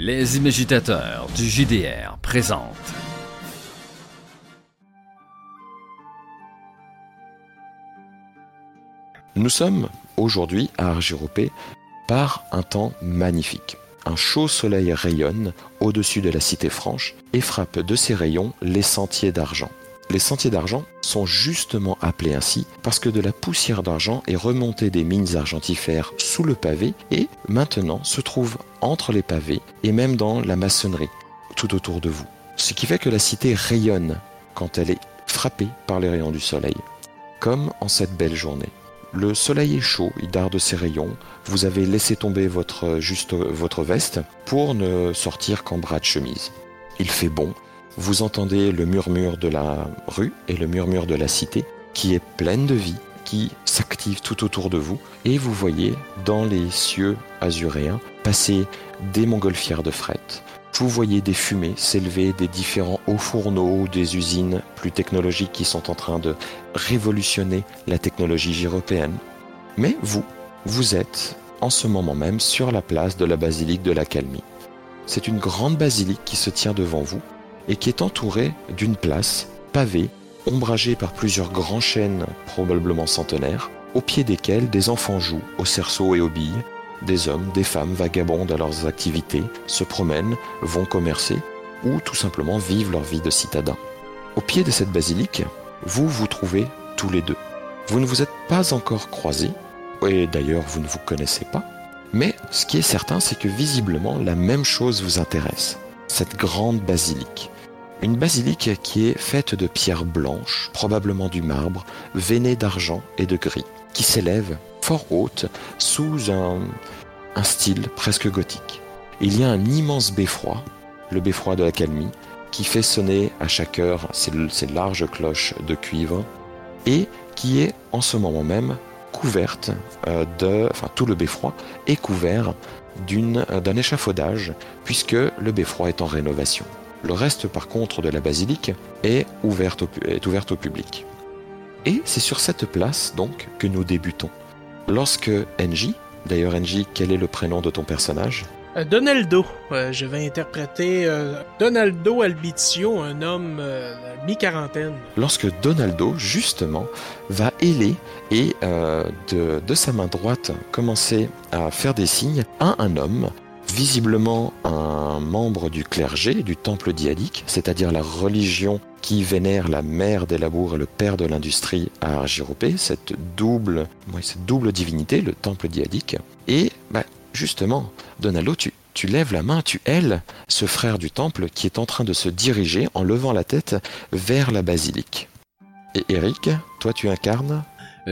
Les imagitateurs du JDR présentent. Nous sommes aujourd'hui à Argiropé par un temps magnifique. Un chaud soleil rayonne au-dessus de la cité franche et frappe de ses rayons les sentiers d'argent. Les sentiers d'argent sont justement appelés ainsi parce que de la poussière d'argent est remontée des mines argentifères sous le pavé et maintenant se trouve entre les pavés et même dans la maçonnerie tout autour de vous. Ce qui fait que la cité rayonne quand elle est frappée par les rayons du soleil, comme en cette belle journée. Le soleil est chaud, il darde ses rayons. Vous avez laissé tomber votre, juste votre veste pour ne sortir qu'en bras de chemise. Il fait bon. Vous entendez le murmure de la rue et le murmure de la cité qui est pleine de vie, qui s'active tout autour de vous. Et vous voyez dans les cieux azuréens passer des montgolfières de fret. Vous voyez des fumées s'élever des différents hauts fourneaux, des usines plus technologiques qui sont en train de révolutionner la technologie européenne. Mais vous, vous êtes en ce moment même sur la place de la basilique de la Calmie. C'est une grande basilique qui se tient devant vous et qui est entourée d'une place pavée, ombragée par plusieurs grands chênes probablement centenaires, au pied desquels des enfants jouent au cerceau et aux billes, des hommes, des femmes vagabondent à leurs activités, se promènent, vont commercer ou tout simplement vivent leur vie de citadins. Au pied de cette basilique, vous vous trouvez tous les deux. Vous ne vous êtes pas encore croisés, et d'ailleurs vous ne vous connaissez pas, mais ce qui est certain, c'est que visiblement la même chose vous intéresse, cette grande basilique. Une basilique qui est faite de pierres blanches, probablement du marbre, veinées d'argent et de gris, qui s'élève fort haute sous un, style presque gothique. Il y a un immense beffroi, le beffroi de la Calmie, qui fait sonner à chaque heure ces, larges cloches de cuivre et qui est en ce moment même couverte euh, de, enfin tout le beffroi est couvert d'un échafaudage puisque le beffroi est en rénovation. Le reste par contre de la basilique est, ouverte est ouverte au public. Et c'est sur cette place donc que nous débutons. Lorsque NJ, d'ailleurs NJ, quel est le prénom de ton personnage? Euh, Donaldo. Euh, je vais interpréter euh, Donaldo Albizio, un homme mi-quarantaine. Lorsque Donaldo, justement, va héler et de, de, sa main droite commencer à faire des signes à un homme visiblement un membre du clergé du temple diadique, c'est-à-dire la religion qui vénère la mère des labours et le père de l'industrie à Argiropé, cette double, cette divinité, le temple diadique. Et bah, justement, Donaldo, tu, tu lèves la main, tu ailes ce frère du temple qui est en train de se diriger en levant la tête vers la basilique. Et Eric, toi tu incarnes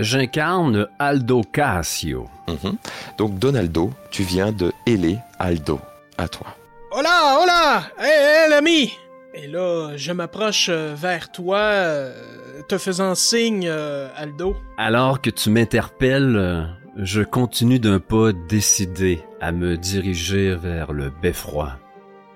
J'incarne Aldo Cassio. Mhm. Donc Donaldo, tu viens de héler Aldo. À toi. Hola, hola Hé, l'ami Et là, je m'approche euh, vers toi, euh, te faisant signe, euh, Aldo. Alors que tu m'interpelles, je continue d'un pas décidé à me diriger vers le beffroi.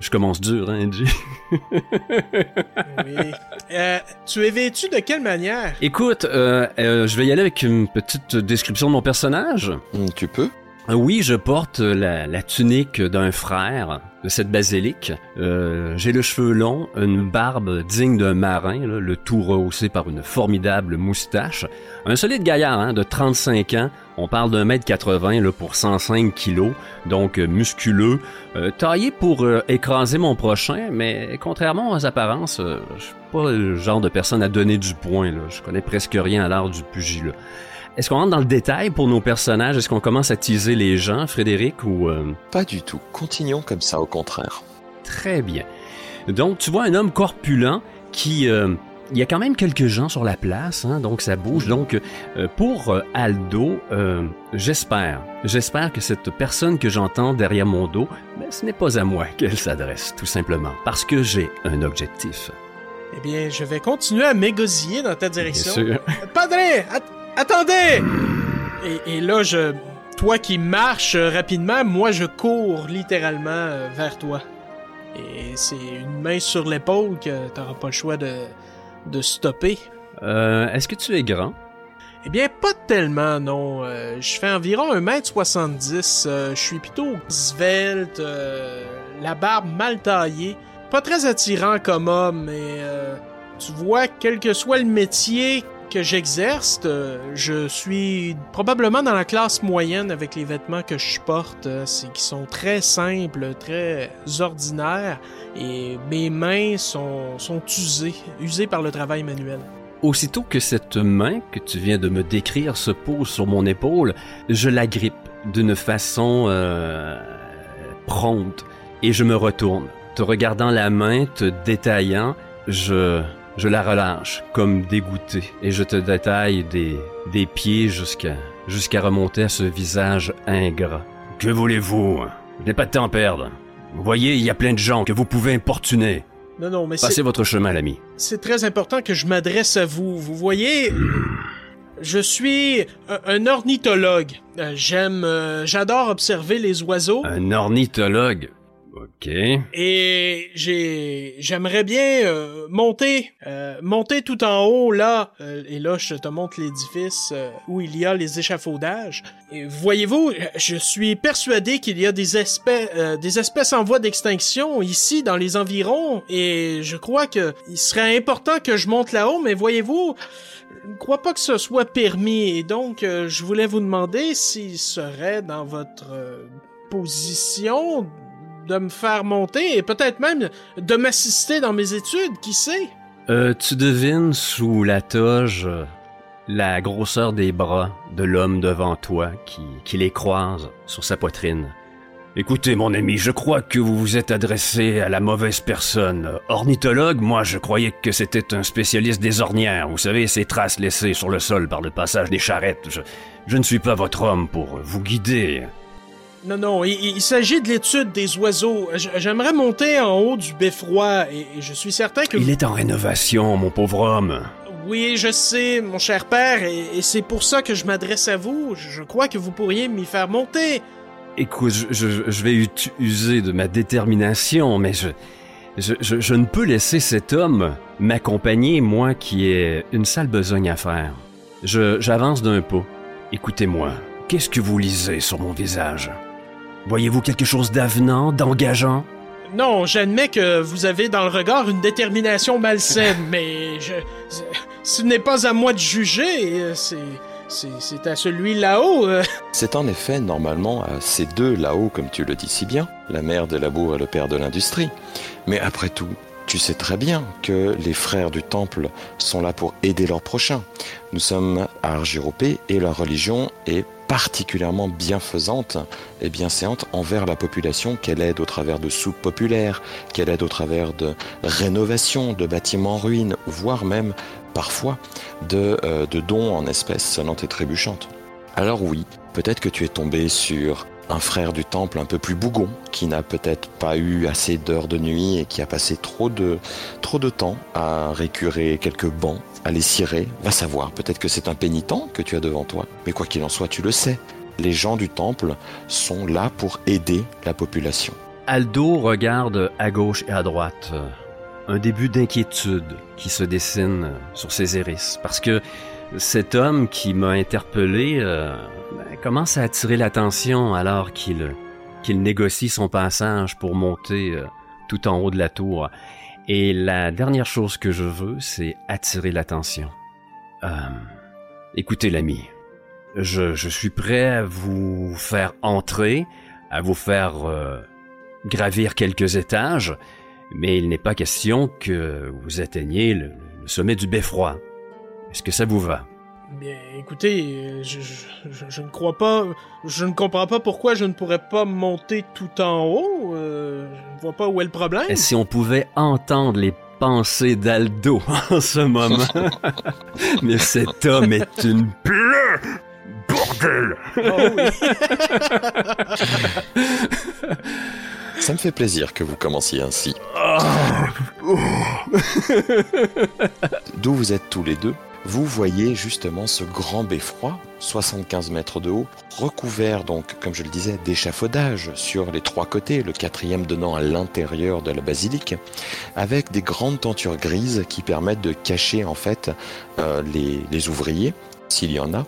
Je commence dur, hein, Angie? oui. Euh, tu es vêtu de quelle manière? Écoute, euh, euh, je vais y aller avec une petite description de mon personnage. Hmm, tu peux? Oui, je porte la, tunique d'un frère de cette basilique. J'ai le cheveu long, une barbe digne d'un marin, le tout rehaussé par une formidable moustache. Un solide gaillard hein, de 35 ans. On parle d'un mètre 80 là, pour 105 kilos, donc musculeux, taillé pour écraser mon prochain, mais contrairement aux apparences, je suis pas le genre de personne à donner du point. Là. Je connais presque rien à l'art du pugilat. Est-ce qu'on rentre dans le détail pour nos personnages? Est-ce qu'on commence à teaser les gens, Frédéric, ou... Euh? Pas du tout. Continuons comme ça, au contraire. Très bien. Donc, tu vois un homme corpulent qui... Euh, il y a quand même quelques gens sur la place, hein, donc ça bouge. Donc, euh, pour Aldo, j'espère, j'espère que cette personne que j'entends derrière mon dos, ben, ce n'est pas à moi qu'elle s'adresse, tout simplement, parce que j'ai un objectif. Eh bien, je vais continuer à m'égosiller dans ta direction. Bien sûr. Padre, Attendez! Et, là, je. Toi qui marches rapidement, moi je cours littéralement euh, vers toi. Et c'est une main sur l'épaule que t'auras pas le choix de, de stopper. Euh, est-ce que tu es grand? Eh bien, pas tellement, non. Euh, je fais environ 1m70. Euh, je suis plutôt svelte, euh, la barbe mal taillée. Pas très attirant comme homme, mais tu vois, quel que soit le métier que j'exerce, je suis probablement dans la classe moyenne avec les vêtements que je porte, c'est qui sont très simples, très ordinaires, et mes mains sont, sont usées, usées par le travail manuel. Aussitôt que cette main que tu viens de me décrire se pose sur mon épaule, je la grippe d'une façon euh, prompte et je me retourne. Te regardant la main, te détaillant, je, je la relâche comme dégoûté et je te détaille des, des pieds jusqu'à jusqu'à remonter à ce visage ingrat. Que voulez-vous? Je n'ai pas de temps à perdre. Vous voyez, il y a plein de gens que vous pouvez importuner. Non, non, mais Passez votre chemin, l'ami. C'est très important que je m'adresse à vous. Vous voyez, je suis un, ornithologue. Euh, j'aime, euh, j'adore observer les oiseaux. Un ornithologue? OK. Et j'ai, j'aimerais bien euh, monter, euh, monter tout en haut là. Euh, et là, je te montre l'édifice où il y a les échafaudages. Et voyez-vous, je suis persuadé qu'il y a des espèces, des espèces en voie d'extinction ici dans les environs. Et je crois que il serait important que je monte là-haut. Mais voyez-vous, je ne crois pas que ce soit permis. Et donc, je voulais vous demander s'il serait dans votre position de me faire monter et peut-être même de m'assister dans mes études, qui sait? Euh, tu devines sous la toge la grosseur des bras de l'homme devant toi qui, qui les croise sur sa poitrine. Écoutez, mon ami, je crois que vous vous êtes adressé à la mauvaise personne. Ornithologue, moi, je croyais que c'était un spécialiste des ornières. Vous savez, ces traces laissées sur le sol par le passage des charrettes. Je, je ne suis pas votre homme pour vous guider. Non, non, il, s'agit de l'étude des oiseaux. J'aimerais monter en haut du beffroi et, je suis certain que... Il est en rénovation, mon pauvre homme. Oui, je sais, mon cher père, et, c'est pour ça que je m'adresse à vous. Je crois que vous pourriez m'y faire monter. Écoute, je, vais user de ma détermination, mais je, je, ne peux laisser cet homme m'accompagner, moi qui ai une sale besogne à faire. J'avance d'un pas. Écoutez-moi, qu'est-ce que vous lisez sur mon visage? Voyez-vous quelque chose d'avenant, d'engageant? Non, j'admets que vous avez dans le regard une détermination malsaine, mais je, ce n'est pas à moi de juger, c'est... C'est à celui là-haut. Euh. C'est en effet normalement à ces deux là-haut, comme tu le dis si bien, la mère de labour et le père de l'industrie. Mais après tout, tu sais très bien que les frères du temple sont là pour aider leurs prochains. Nous sommes à Argyropé et leur religion est particulièrement bienfaisante et bienséante envers la population qu'elle aide au travers de soupes populaires, qu'elle aide au travers de rénovations de bâtiments en ruine, voire même parfois de, euh, de dons en espèces sonnantes et trébuchantes. Alors oui, peut-être que tu es tombé sur un frère du temple un peu plus bougon, qui n'a peut-être pas eu assez d'heures de nuit et qui a passé trop de, trop de temps à récurer quelques bancs à les cirer, va savoir, peut-être que c'est un pénitent que tu as devant toi, mais quoi qu'il en soit, tu le sais, les gens du temple sont là pour aider la population. Aldo regarde à gauche et à droite, euh, un début d'inquiétude qui se dessine sur ses iris, parce que cet homme qui m'a interpellé euh, ben, commence à attirer l'attention alors qu'il qu'il négocie son passage pour monter euh, tout en haut de la tour. Et la dernière chose que je veux, c'est attirer l'attention. Euh, écoutez l'ami, je, je, suis prêt à vous faire entrer, à vous faire euh, gravir quelques étages, mais il n'est pas question que vous atteigniez le sommet du beffroi. Est-ce que ça vous va? Bien, écoutez, je, je, ne crois pas, je ne comprends pas pourquoi je ne pourrais pas monter tout en haut. Euh, je ne vois pas où est le problème. Et si on pouvait entendre les pensées d'Aldo en ce moment? Mais cet homme est une plaie! Bordel! Oh oui. Ça me fait plaisir que vous commenciez ainsi. D'où vous êtes tous les deux? Vous voyez justement ce grand beffroi, 75 mètres de haut, recouvert donc, comme je le disais, d'échafaudages sur les trois côtés, le quatrième donnant à l'intérieur de la basilique, avec des grandes tentures grises qui permettent de cacher en fait euh, les, ouvriers s'il y en a,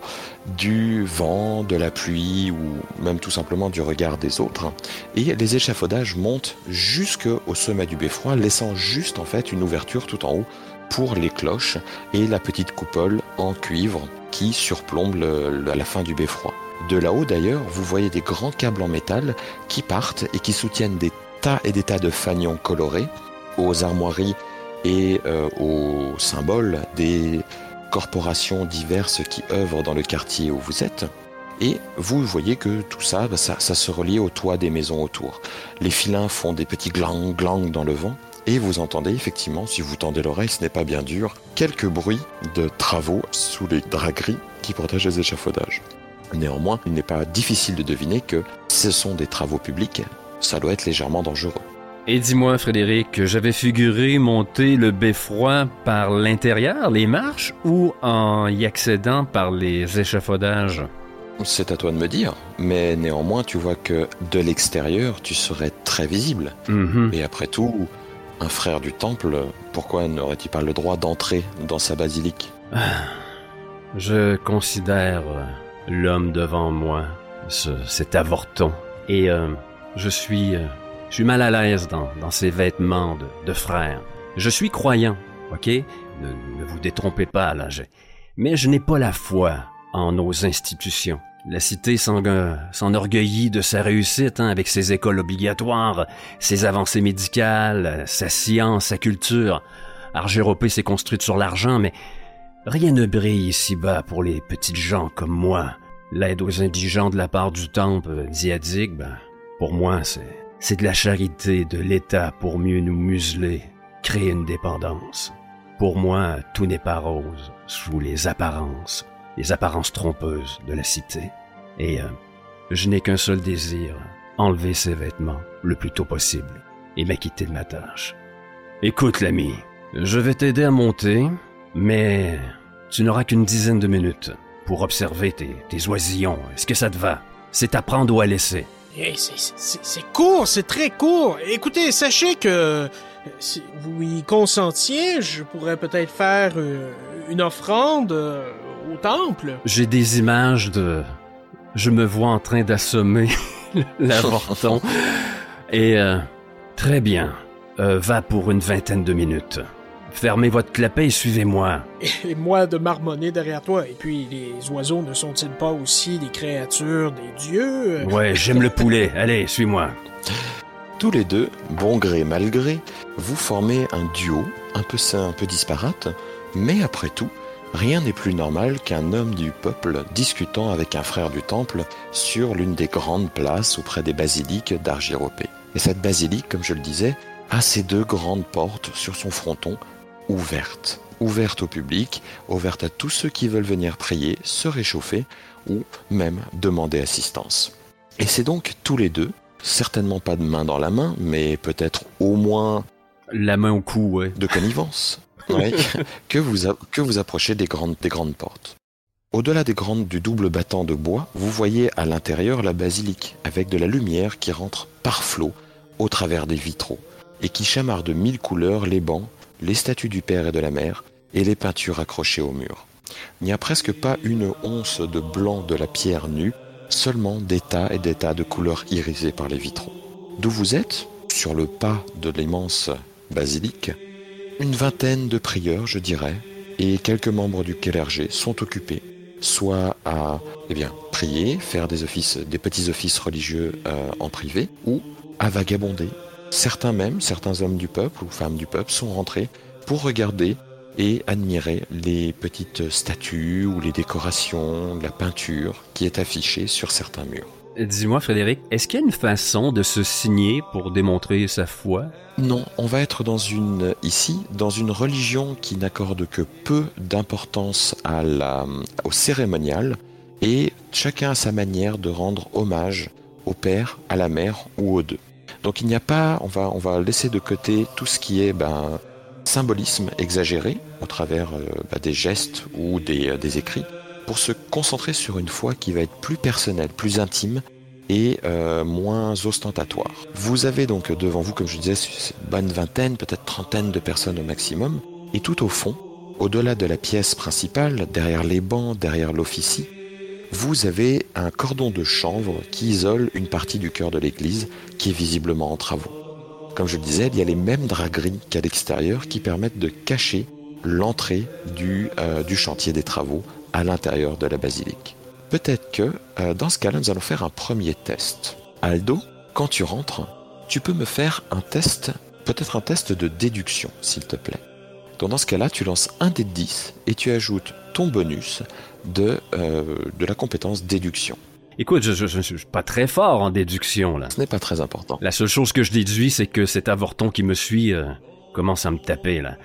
du vent, de la pluie ou même tout simplement du regard des autres. Et les échafaudages montent jusqu'au sommet du beffroi, laissant juste en fait une ouverture tout en haut pour les cloches et la petite coupole en cuivre qui surplombe la fin du beffroi. De là-haut d'ailleurs, vous voyez des grands câbles en métal qui partent et qui soutiennent des tas et des tas de fanions colorés aux armoiries et euh, aux symboles des corporations diverses qui œuvrent dans le quartier où vous êtes. Et vous voyez que tout ça, bah, ça, se relie au toit des maisons autour. Les filins font des petits glang glang dans le vent. Et vous entendez effectivement, si vous tendez l'oreille, ce n'est pas bien dur, quelques bruits de travaux sous les dragueries qui protègent les échafaudages. Néanmoins, il n'est pas difficile de deviner que ce sont des travaux publics, ça doit être légèrement dangereux. Et dis-moi, Frédéric, j'avais figuré monter le beffroi par l'intérieur, les marches, ou en y accédant par les échafaudages? C'est à toi de me dire, mais néanmoins, tu vois que de l'extérieur, tu serais très visible. Mhm. Et après tout, un frère du temple, pourquoi n'aurait-il pas le droit d'entrer dans sa basilique? Je considère l'homme devant moi, cet avorton, et euh, je suis... Euh, je suis mal à l'aise dans, dans ces vêtements de, de frère. Je suis croyant, ok? Ne, vous détrompez pas, là. Mais je n'ai pas la foi en nos institutions. La cité s'enorgueillit de sa réussite hein, avec ses écoles obligatoires, ses avancées médicales, sa science, sa culture. Argéropée s'est construite sur l'argent, mais rien ne brille ici-bas pour les petites gens comme moi. L'aide aux indigents de la part du temple diadique, ben, pour moi, c'est de la charité de l'État pour mieux nous museler, créer une dépendance. Pour moi, tout n'est pas rose sous les apparences, les apparences trompeuses de la cité. Et euh, je n'ai qu'un seul désir, enlever ces vêtements le plus tôt possible et m'acquitter de ma tâche. Écoute, l'ami, je vais t'aider à monter, mais tu n'auras qu'une dizaine de minutes pour observer tes, oisillons. Est-ce que ça te va? C'est à prendre ou à laisser. Eh, c'est court, c'est très court. Écoutez, sachez que si vous y consentiez, je pourrais peut-être faire euh, une offrande euh, au temple. J'ai des images de... Je me vois en train d'assommer l'avorton. Et euh, très bien. va pour une vingtaine de minutes. Fermez votre clapet et suivez-moi. Et moi de marmonner derrière toi. Et puis, les oiseaux ne sont-ils pas aussi des créatures des dieux? Ouais, j'aime le poulet. Allez, suis-moi. Tous les deux, bon gré mal gré, vous formez un duo, un peu un peu disparate, mais après tout, rien n'est plus normal qu'un homme du peuple discutant avec un frère du temple sur l'une des grandes places auprès des basiliques d'Argiropée. Et cette basilique, comme je le disais, a ses deux grandes portes sur son fronton ouverte. Ouverte au public, ouverte à tous ceux qui veulent venir prier, se réchauffer ou même demander assistance. Et c'est donc tous les deux, certainement pas de main dans la main, mais peut-être au moins la main au cou, ouais. de connivence, que, vous que vous approchez des grandes, des grandes portes. Au-delà des grandes du double battant de bois, vous voyez à l'intérieur la basilique, avec de la lumière qui rentre par flot au travers des vitraux, et qui chamarre de mille couleurs les bancs, les statues du Père et de la Mère et les peintures accrochées au mur. Il n'y a presque pas une once de blanc de la pierre nue, seulement des tas et des tas de couleurs irisées par les vitraux. D'où vous êtes, sur le pas de l'immense basilique, une vingtaine de prieurs, je dirais, et quelques membres du clergé sont occupés, soit à eh bien, prier, faire des offices, des petits offices religieux euh, en privé, ou à vagabonder Certains même, certains hommes du peuple ou femmes du peuple sont rentrés pour regarder et admirer les petites statues ou les décorations, la peinture qui est affichée sur certains murs. Dis-moi Frédéric, est-ce qu'il y a une façon de se signer pour démontrer sa foi? Non, on va être dans une ici dans une religion qui n'accorde que peu d'importance au cérémonial et chacun a sa manière de rendre hommage au père, à la mère ou aux deux. Donc il n'y a pas, on va, on va laisser de côté tout ce qui est ben, symbolisme exagéré au travers euh, ben, des gestes ou des, euh, des, écrits, pour se concentrer sur une foi qui va être plus personnelle, plus intime et euh, moins ostentatoire. Vous avez donc devant vous, comme je disais, une bonne vingtaine, peut-être trentaine de personnes au maximum, et tout au fond, au-delà de la pièce principale, derrière les bancs, derrière l'officie, vous avez un cordon de chanvre qui isole une partie du cœur de l'église qui est visiblement en travaux. Comme je le disais, il y a les mêmes dragueries qu'à l'extérieur qui permettent de cacher l'entrée du, euh, du chantier des travaux à l'intérieur de la basilique. Peut-être que euh, dans ce cas-là, nous allons faire un premier test. Aldo, quand tu rentres, tu peux me faire un test, peut-être un test de déduction, s'il te plaît. Donc dans ce cas-là, tu lances un dé de 10 et tu ajoutes ton bonus de, euh, de la compétence déduction. Écoute, je, je suis pas très fort en déduction, là. Ce n'est pas très important. La seule chose que je déduis, c'est que cet avorton qui me suit euh, commence à me taper, là.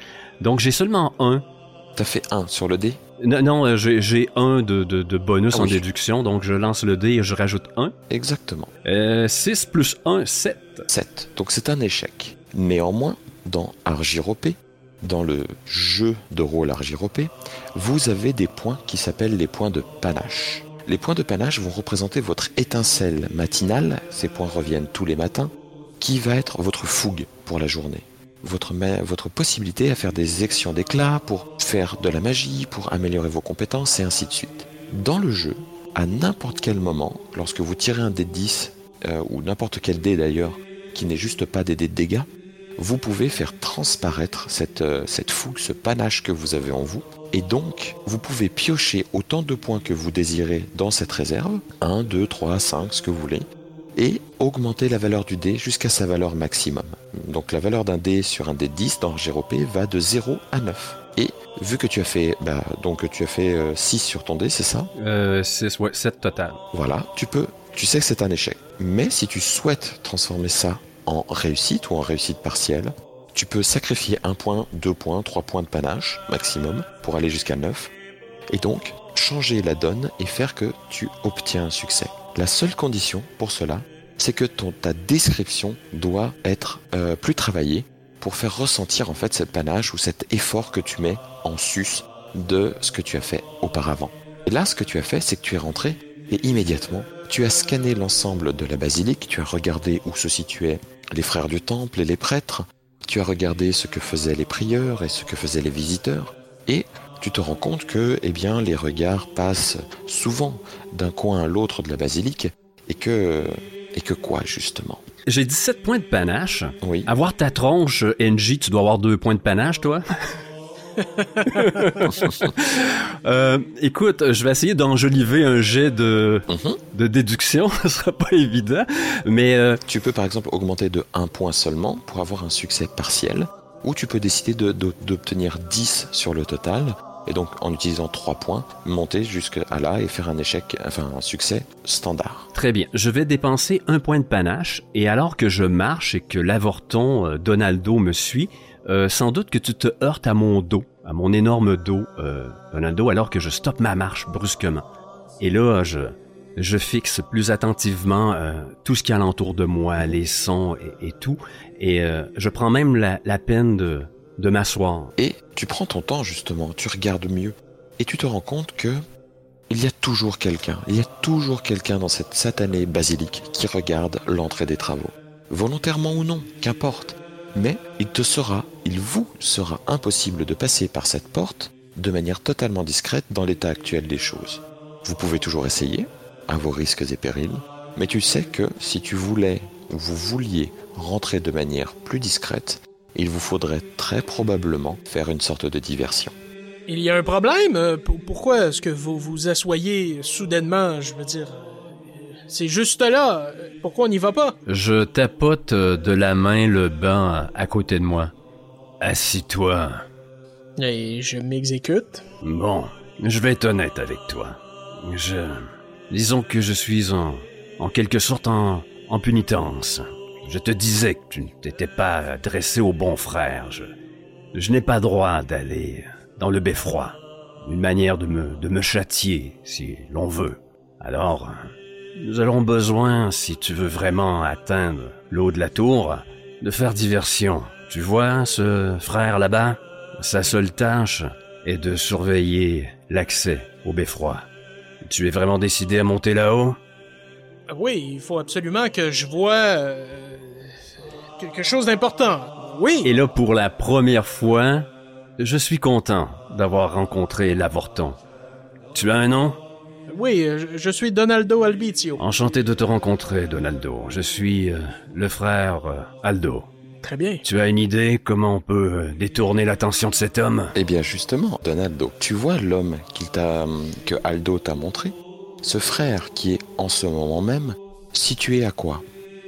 Donc j'ai seulement un. T'as fait 1 sur le dé? Non, non euh, j'ai j'ai un de, de, de bonus Ah en oui. déduction, donc je lance le dé et je rajoute un. Exactement. Euh, 6 plus 1, 7. 7. Donc c'est un échec. Néanmoins, dans Argiropé, dans le jeu de rôle Argiropé, vous avez des points qui s'appellent les points de panache. Les points de panache vont représenter votre étincelle matinale, ces points reviennent tous les matins, qui va être votre fougue pour la journée. Votre, votre possibilité à faire des actions d'éclat pour faire de la magie, pour améliorer vos compétences et ainsi de suite. Dans le jeu, à n'importe quel moment, lorsque vous tirez un dé de 10, euh, ou n'importe quel dé d'ailleurs, qui n'est juste pas des dés de dégâts, vous pouvez faire transparaître cette, euh, cette fougue, ce panache que vous avez en vous. Et donc, vous pouvez piocher autant de points que vous désirez dans cette réserve, 1, 2, 3, 5, ce que vous voulez, et augmenter la valeur du dé jusqu'à sa valeur maximum. Donc la valeur d'un dé sur un dé 10 dans GROP va de 0 à 9. Et vu que tu as fait, bah, donc tu as fait 6 sur ton dé, c'est ça? Euh, 6, ouais, 7 total. voilà, tu peux, tu sais que c'est un échec. Mais si tu souhaites transformer ça en réussite ou en réussite partielle, tu peux sacrifier un point, deux points, trois points de panache maximum pour aller jusqu'à 9. Et donc, changer la donne et faire que tu obtiens un succès. La seule condition pour cela, c'est que ta description doit être euh, plus travaillée pour faire ressentir en fait cette panache ou cet effort que tu mets en sus de ce que tu as fait auparavant. Et là, ce que tu as fait, c'est que tu es rentré et immédiatement, tu as scanné l'ensemble de la basilique, tu as regardé où se situaient les frères du temple et les prêtres, tu as regardé ce que faisaient les prieurs et ce que faisaient les visiteurs, et tu te rends compte que, eh bien, les regards passent souvent d'un coin à l'autre de la basilique, et que, et que quoi, justement? J'ai 17 points de panache. Oui. Avoir ta tronche, NJ, tu dois avoir deux points de panache, toi? Euh, écoute, je vais essayer d'enjoliver un jet de, Mhm. de déduction. Ce sera pas évident. Mais euh, Tu peux par exemple augmenter de 1 point seulement pour avoir un succès partiel, ou tu peux décider de- de- d'obtenir 10 sur le total, et donc en utilisant 3 points, monter jusqu'à là et faire un échec, enfin un succès standard. très bien. Je vais dépenser un point de panache. Et alors que je marche et que l'avorton euh, Donaldo me suit, euh, sans doute que tu te heurtes à mon dos, à mon énorme dos, euh, Donaldo, alors que je stoppe ma marche brusquement. Et là, je, je fixe plus attentivement euh, tout ce qui est alentour de moi, les sons et, et tout. Et euh, je prends même la, la peine de, de m'asseoir. Et tu prends ton temps justement, tu regardes mieux, et tu te rends compte que il y a toujours quelqu'un, il y a toujours quelqu'un dans cette satanée basilique qui regarde l'entrée des travaux. Volontairement ou non, qu'importe. Mais il te sera, il vous sera impossible de passer par cette porte de manière totalement discrète dans l'état actuel des choses. Vous pouvez toujours essayer, à vos risques et périls, mais tu sais que si tu voulais ou vous vouliez rentrer de manière plus discrète, il vous faudrait très probablement faire une sorte de diversion. Il y a un problème? Euh, p- Pourquoi est-ce que vous vous assoyez soudainement? Je veux dire, euh, c'est juste là. Euh, Pourquoi on n'y va pas? Je tapote de la main le banc à côté de moi. Assis-toi. Et je m'exécute. Bon, je vais être honnête avec toi. Je... Disons que je suis en... en quelque sorte en... en pénitence. Je te disais que tu n'étais pas adressé au bon frère. Je... Je n'ai pas droit d'aller dans le beffroi. Une manière de me... de me châtier, si l'on veut. Alors, nous avons besoin, si tu veux vraiment atteindre l'eau de la tour, de faire diversion. Tu vois ce frère là-bas? Sa seule tâche est de surveiller l'accès au beffroi. Tu es vraiment décidé à monter là-haut? Oui, il faut absolument que je vois euh, quelque chose d'important. Oui. Et là, pour la première fois, je suis content d'avoir rencontré l'avorton. Tu as un nom? Oui, euh, je, je suis Donaldo Albizio. Enchanté de te rencontrer, Donaldo. Je suis euh, le frère euh, Aldo. Très bien. Tu as une idée comment on peut détourner l'attention de cet homme? Eh bien justement, Donaldo, tu vois l'homme qu'il t'a, que Aldo t'a montré? Ce frère qui est en ce moment même situé à quoi?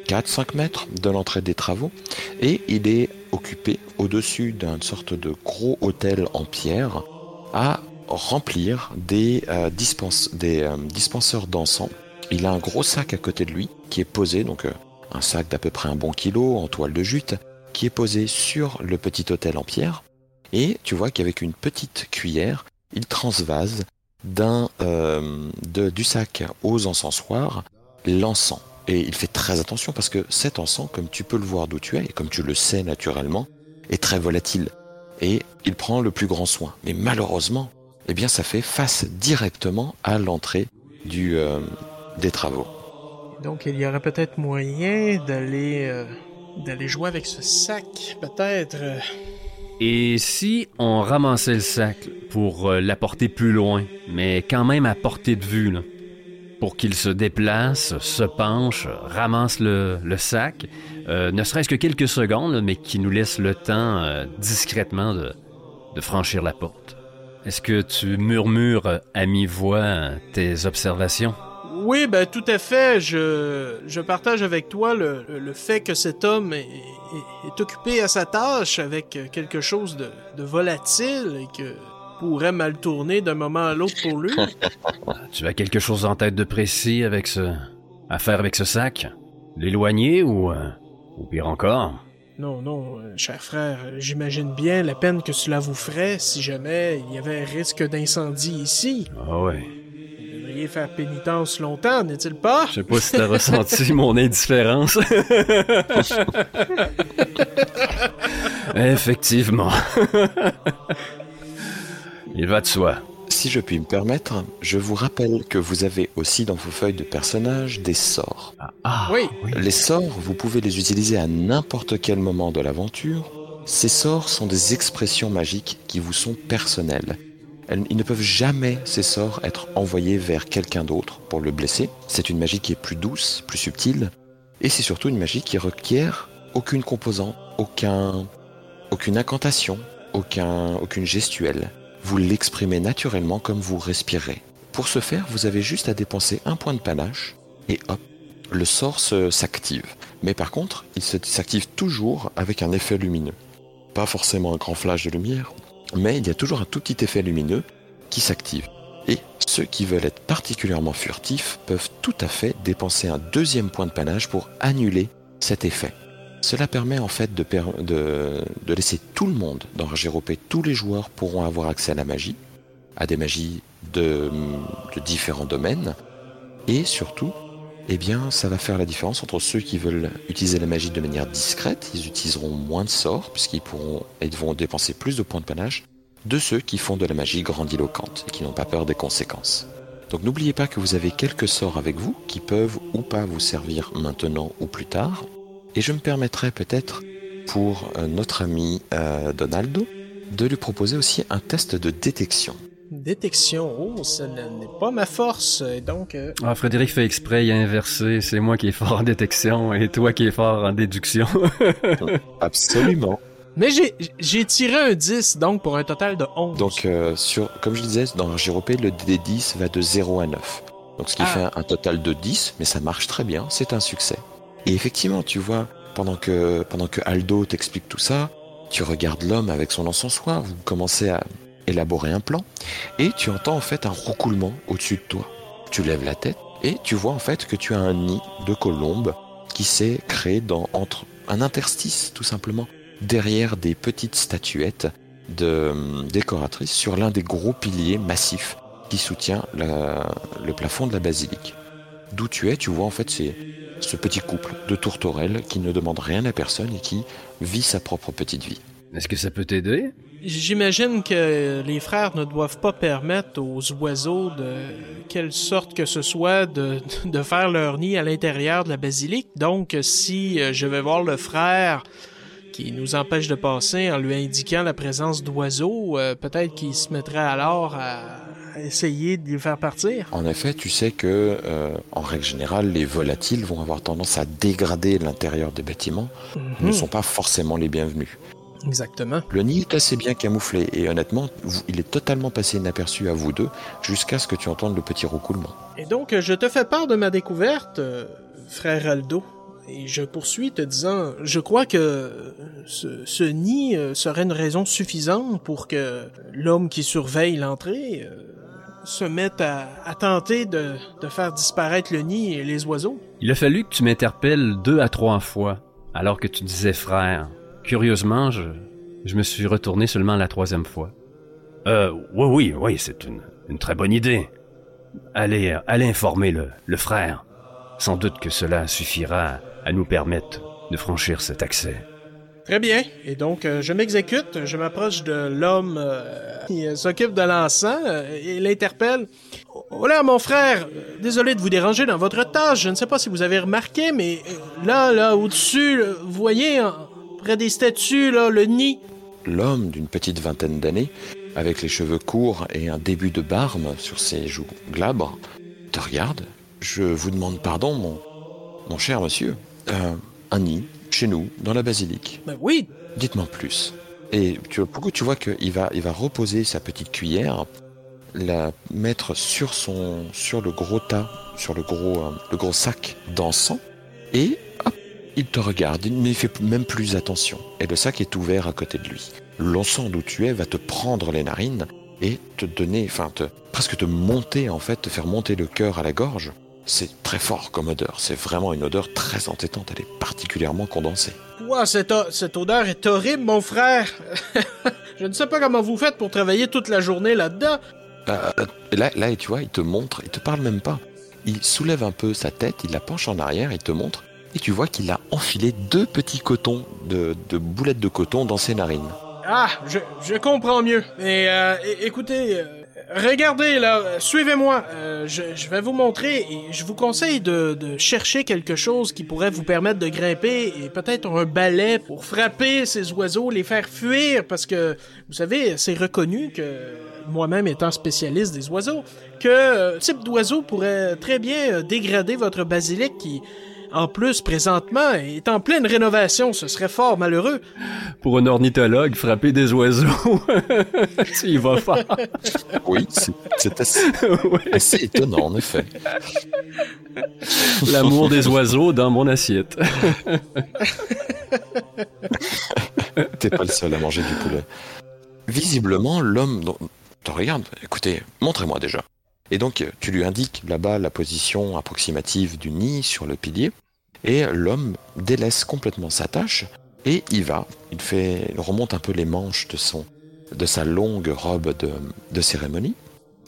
4-5 mètres de l'entrée des travaux et il est occupé au-dessus d'une sorte de gros hôtel en pierre à remplir des, euh, euh, dispenseurs d'encens. Il a un gros sac à côté de lui qui est posé, donc euh, un sac d'à peu près un bon kilo en toile de jute, qui est posé sur le petit hôtel en pierre. Et tu vois qu'avec une petite cuillère, il transvase de- du sac aux encensoirs l'encens. Et il fait très attention parce que cet encens, comme tu peux le voir d'où tu es, et comme tu le sais naturellement, est très volatile. Et il prend le plus grand soin. Mais malheureusement, eh bien, ça fait face directement à l'entrée du, euh, des travaux. Donc, il y aurait peut-être moyen d'aller euh, d'aller jouer avec ce sac, peut-être. Et si on ramassait le sac pour euh, l'apporter plus loin, mais quand même à portée de vue, pour qu'il se déplace, se penche, ramasse le, sac, euh, ne serait-ce que quelques secondes, mais qui nous laisse le temps euh, discrètement de, de franchir la porte. Est-ce que tu murmures à mi-voix tes observations? Oui, ben tout à fait. Je, je partage avec toi le, le fait que cet homme est, est- est occupé à sa tâche avec quelque chose de, de volatile et que pourrait mal tourner d'un moment à l'autre pour lui. Tu as quelque chose en tête de précis avec ce... à faire avec ce sac? L'éloigner ou... euh, ou pire encore? Non, non, euh, cher frère, j'imagine bien la peine que cela vous ferait si jamais il y avait risque d'incendie ici. Ah ouais. Faire pénitence longtemps, n'est-il pas? Je sais pas si t'as ressenti mon indifférence. Effectivement. Il va de soi. Si je puis me permettre, je vous rappelle que vous avez aussi dans vos feuilles de personnages des sorts. Ah, Oui. Les sorts, vous pouvez les utiliser à n'importe quel moment de l'aventure. Ces sorts sont des expressions magiques qui vous sont personnelles. Ils ne peuvent jamais, ces sorts, être envoyés vers quelqu'un d'autre pour le blesser. C'est une magie qui est plus douce, plus subtile, et c'est surtout une magie qui requiert aucune composante, aucun, aucune incantation, aucun, aucune gestuelle. Vous l'exprimez naturellement comme vous respirez. Pour ce faire, vous avez juste à dépenser un point de panache, et hop, le sort s'active. Mais par contre, il s'active toujours avec un effet lumineux. Pas forcément un grand flash de lumière, mais il y a toujours un tout petit effet lumineux qui s'active. Et ceux qui veulent être particulièrement furtifs peuvent tout à fait dépenser un deuxième point de panache pour annuler cet effet. Cela permet en fait de, laisser tout le monde dans RGROP, tous les joueurs pourront avoir accès à la magie, à des magies de différents domaines, et surtout, eh bien, ça va faire la différence entre ceux qui veulent utiliser la magie de manière discrète, ils utiliseront moins de sorts, puisqu'ils pourront, ils vont dépenser plus de points de panache, de ceux qui font de la magie grandiloquente et qui n'ont pas peur des conséquences. Donc n'oubliez pas que vous avez quelques sorts avec vous qui peuvent ou pas vous servir maintenant ou plus tard. Et je me permettrai peut-être pour euh, notre ami euh, Donaldo de lui proposer aussi un test de détection. Détection, oh, ça n'est pas ma force, et donc... euh, Ah, Frédéric fait exprès, il a inversé. C'est moi qui est fort en détection et toi qui est fort en déduction. Absolument. Mais j'ai j'ai tiré un 10, donc pour un total de 11. Donc, euh, sur, comme je disais, dans RGRP, le D10 va de 0 à 9. Donc, ce qui Ah. fait un, un total de 10, mais ça marche très bien, c'est un succès. Et effectivement, tu vois, pendant que, pendant que Aldo t'explique tout ça, tu regardes l'homme avec son encensoir, vous commencez à élaborer un plan, et tu entends en fait un roucoulement au-dessus de toi. Tu lèves la tête, et tu vois en fait que tu as un nid de colombe qui s'est créé dans, entre un interstice, tout simplement, derrière des petites statuettes de euh, décoratrice sur l'un des gros piliers massifs qui soutient le plafond de la basilique. D'où tu es, tu vois en fait c'est ce petit couple de tourterelles qui ne demande rien à personne et qui vit sa propre petite vie. Est-ce que ça peut t'aider? J'imagine que les frères ne doivent pas permettre aux oiseaux de quelle sorte que ce soit de, de faire leur nid à l'intérieur de la basilique. Donc, si euh, je vais voir le frère qui nous empêche de passer en lui indiquant la présence d'oiseaux, euh, peut-être qu'il se mettrait alors à essayer de les faire partir. En effet, tu sais que, euh, en règle générale, les volatiles vont avoir tendance à dégrader l'intérieur des bâtiments, Mhm. ne sont pas forcément les bienvenus. Exactement. Le nid est assez bien camouflé et honnêtement, il est totalement passé inaperçu à vous deux jusqu'à ce que tu entendes le petit roucoulement. Et donc, je te fais part de ma découverte, euh, frère Aldo. Et je poursuis te disant, je crois que ce, ce nid euh, serait une raison suffisante pour que l'homme qui surveille l'entrée euh, se mette à, à tenter de, de faire disparaître le nid et les oiseaux. Il a fallu que tu m'interpelles deux à trois fois, alors que tu disais frère. Curieusement, je, je me suis retourné seulement la troisième fois. Euh, oui, oui, oui, c'est une, une très bonne idée. Allez, allez informer le, le frère. Sans doute que cela suffira à nous permettre de franchir cet accès. Très bien. Et donc, euh, je m'exécute, je m'approche de l'homme euh, qui euh, s'occupe de l'encens et l'interpelle. Oh là, mon frère, désolé de vous déranger dans votre tâche. Je ne sais pas si vous avez remarqué, mais là, là, au-dessus, vous voyez, en- près des statues, là, le nid. L'homme d'une petite vingtaine d'années, avec les cheveux courts et un début de barbe sur ses joues glabres, te regarde. Je vous demande pardon, mon, mon cher monsieur. Euh, un nid, chez nous, dans la basilique. Ben oui, Dites-moi plus. Et tu, pourquoi tu vois qu'il va, il va reposer sa petite cuillère, la mettre sur son, sur le gros tas, sur le gros, euh, le gros sac d'encens, et hop, il te regarde, il ne fait même plus attention. Et le sac est ouvert à côté de lui. L'encens d'où tu es va te prendre les narines et te donner, enfin, te, presque te monter en fait, te faire monter le cœur à la gorge. C'est très fort comme odeur. C'est vraiment une odeur très entêtante. Elle est particulièrement condensée. Ouah, cette, cette odeur est horrible, mon frère. je ne sais pas comment vous faites pour travailler toute la journée là-dedans. Euh, là, là, tu vois, il te montre, il te parle même pas. Il soulève un peu sa tête, il la penche en arrière, il te montre, et tu vois qu'il a enfilé deux petits cotons, de, de boulettes de coton dans ses narines. Ah, je, je comprends mieux. Mais euh, écoutez, euh, regardez là, suivez-moi. Euh, je, je vais vous montrer et je vous conseille de, de chercher quelque chose qui pourrait vous permettre de grimper et peut-être un balai pour frapper ces oiseaux, les faire fuir parce que vous savez, c'est reconnu que moi-même étant spécialiste des oiseaux, que euh, type d'oiseau pourrait très bien euh, dégrader votre basilic qui en plus, présentement, est en pleine rénovation. Ce serait fort malheureux. Pour un ornithologue, frapper des oiseaux, tu y vas fort. Oui, c'est- c'est assez, Ouais. assez étonnant en effet. L'amour des oiseaux dans mon assiette. T'es pas le seul à manger du poulet. Visiblement, l'homme dont- te regarde. Écoutez, montrez-moi déjà. Et donc, tu lui indiques là-bas la position approximative du nid sur le pilier. Et l'homme délaisse complètement sa tâche et il va. Il fait, il remonte un peu les manches de son, de sa longue robe de, de cérémonie.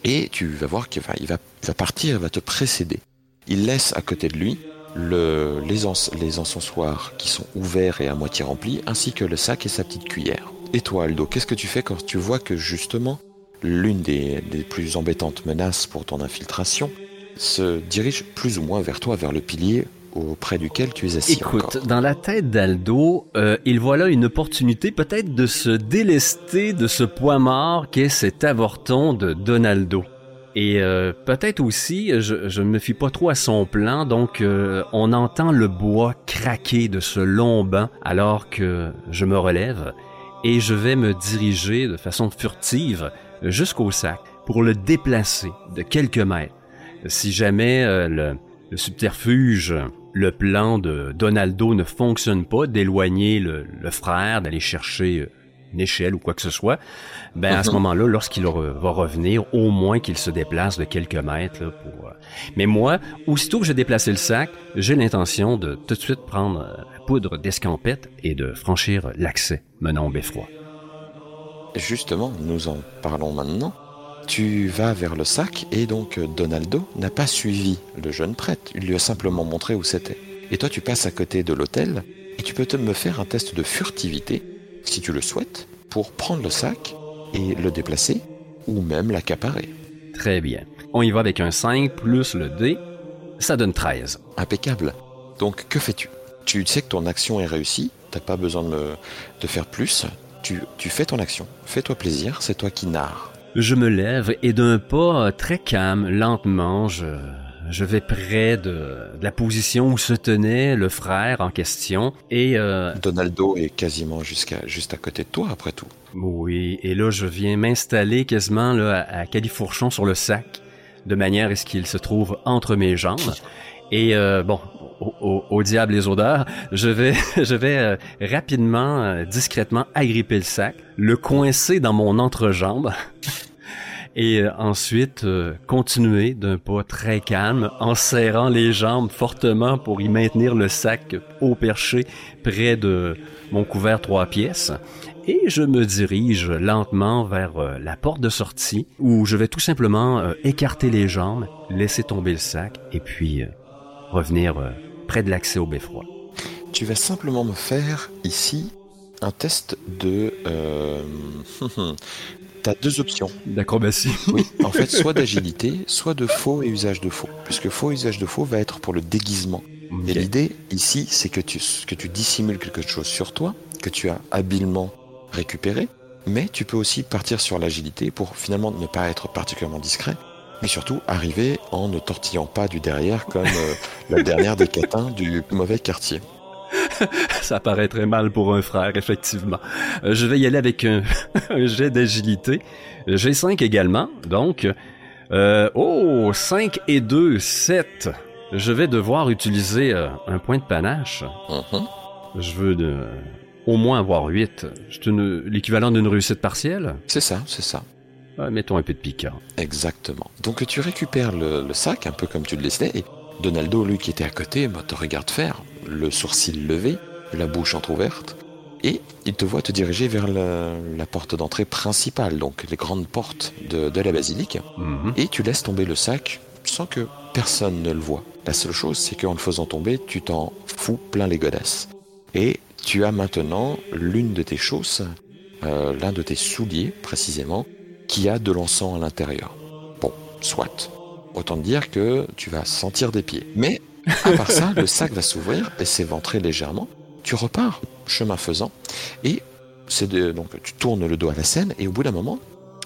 Et tu vas voir qu'il va, il va, il va partir, il va te précéder. Il laisse à côté de lui le, les, les encensoirs qui sont ouverts et à moitié remplis, ainsi que le sac et sa petite cuillère. Et toi, Aldo, qu'est-ce que tu fais quand tu vois que justement l'une des, des plus embêtantes menaces pour ton infiltration se dirige plus ou moins vers toi, vers le pilier auprès duquel tu es assis Écoute, encore dans la tête d'Aldo, euh, il voit là une opportunité peut-être de se délester de ce poids mort qu'est cet avorton de Donaldo. Et euh, peut-être aussi, je, je ne me fie pas trop à son plan, donc euh, on entend le bois craquer de ce long banc alors que je me relève et je vais me diriger de façon furtive jusqu'au sac pour le déplacer de quelques mètres. Si jamais euh, le, le subterfuge, le plan de Donaldo ne fonctionne pas, d'éloigner le, le frère, d'aller chercher une échelle ou quoi que ce soit, ben à ce Mhm. moment-là, lorsqu'il va revenir, au moins qu'il se déplace de quelques mètres. Là, pour, euh, Mais moi, aussitôt que j'ai déplacé le sac, j'ai l'intention de tout de suite prendre euh, la poudre d'escampette et de franchir l'accès menant au beffroi. Justement, nous en parlons maintenant. Tu vas vers le sac et donc euh, Donaldo n'a pas suivi le jeune prêtre, il lui a simplement montré où c'était. Et toi tu passes à côté de l'hôtel et tu peux te me faire un test de furtivité, si tu le souhaites, pour prendre le sac et le déplacer ou même l'accaparer. Très bien. On y va avec un 5 plus le D, ça donne 13. Impeccable. Donc que fais-tu? Tu sais que ton action est réussie t'as pas besoin de, de faire plus. Tu, tu fais ton action, fais-toi plaisir, c'est toi qui narres. Je me lève et d'un pas très calme, lentement, je, je vais près de, de, la position où se tenait le frère en question et euh, Donaldo est quasiment jusqu'à juste à côté de toi après tout. oui et là je viens m'installer quasiment là, à, à califourchon sur le sac de manière à ce qu'il se trouve entre mes jambes et euh, bon au, au, au, diable les odeurs, je vais, je vais euh, rapidement, euh, discrètement agripper le sac, le coincer dans mon entrejambe et euh, ensuite euh, continuer d'un pas très calme en serrant les jambes fortement pour y maintenir le sac au perché près de mon couvert trois pièces. Et je me dirige lentement vers euh, la porte de sortie où je vais tout simplement écarter les jambes, laisser tomber le sac et puis revenir près de l'accès au beffroi. Tu vas simplement me faire ici un test de... Euh... T'as deux options. D'acrobatie. Oui, en fait, soit d'agilité, soit de faux et usage de faux. Puisque faux et usage de faux va être pour le déguisement. Okay. Et l'idée ici, c'est que tu, que tu dissimules quelque chose sur toi, que tu as habilement récupéré, mais tu peux aussi partir sur l'agilité pour finalement ne pas être particulièrement discret, mais surtout arriver en ne tortillant pas du derrière comme euh, la dernière des catins du mauvais quartier. Ça paraît très mal pour un frère, effectivement. Euh, je vais y aller avec un, un jet d'agilité. J'ai 5 également, donc... Euh, oh, 5 et 2, 7. Je vais devoir utiliser un point de panache. Uh -huh. Je veux de, au moins avoir 8. C'est l'équivalent d'une réussite partielle C'est ça, c'est ça. Ah, mettons un peu de piquant. Exactement. Donc tu récupères le, le, sac, un peu comme tu le laissais, et Donaldo, lui qui était à côté, bah, te regarde faire, le sourcil levé, la bouche entr'ouverte, et il te voit te diriger vers la, la porte d'entrée principale, donc les grandes portes de, de la basilique, mm -hmm. et tu laisses tomber le sac sans que personne ne le voit. La seule chose, c'est qu'en le faisant tomber, tu t'en fous plein les godasses. Et tu as maintenant l'une de tes chausses, euh, l'un de tes souliers précisément, qui a de l'encens à l'intérieur. Bon, soit. Autant dire que tu vas sentir des pieds. Mais à part ça, le sac va s'ouvrir et s'éventrer légèrement. Tu repars, chemin faisant, et c'est donc tu tournes le dos à la scène et au bout d'un moment,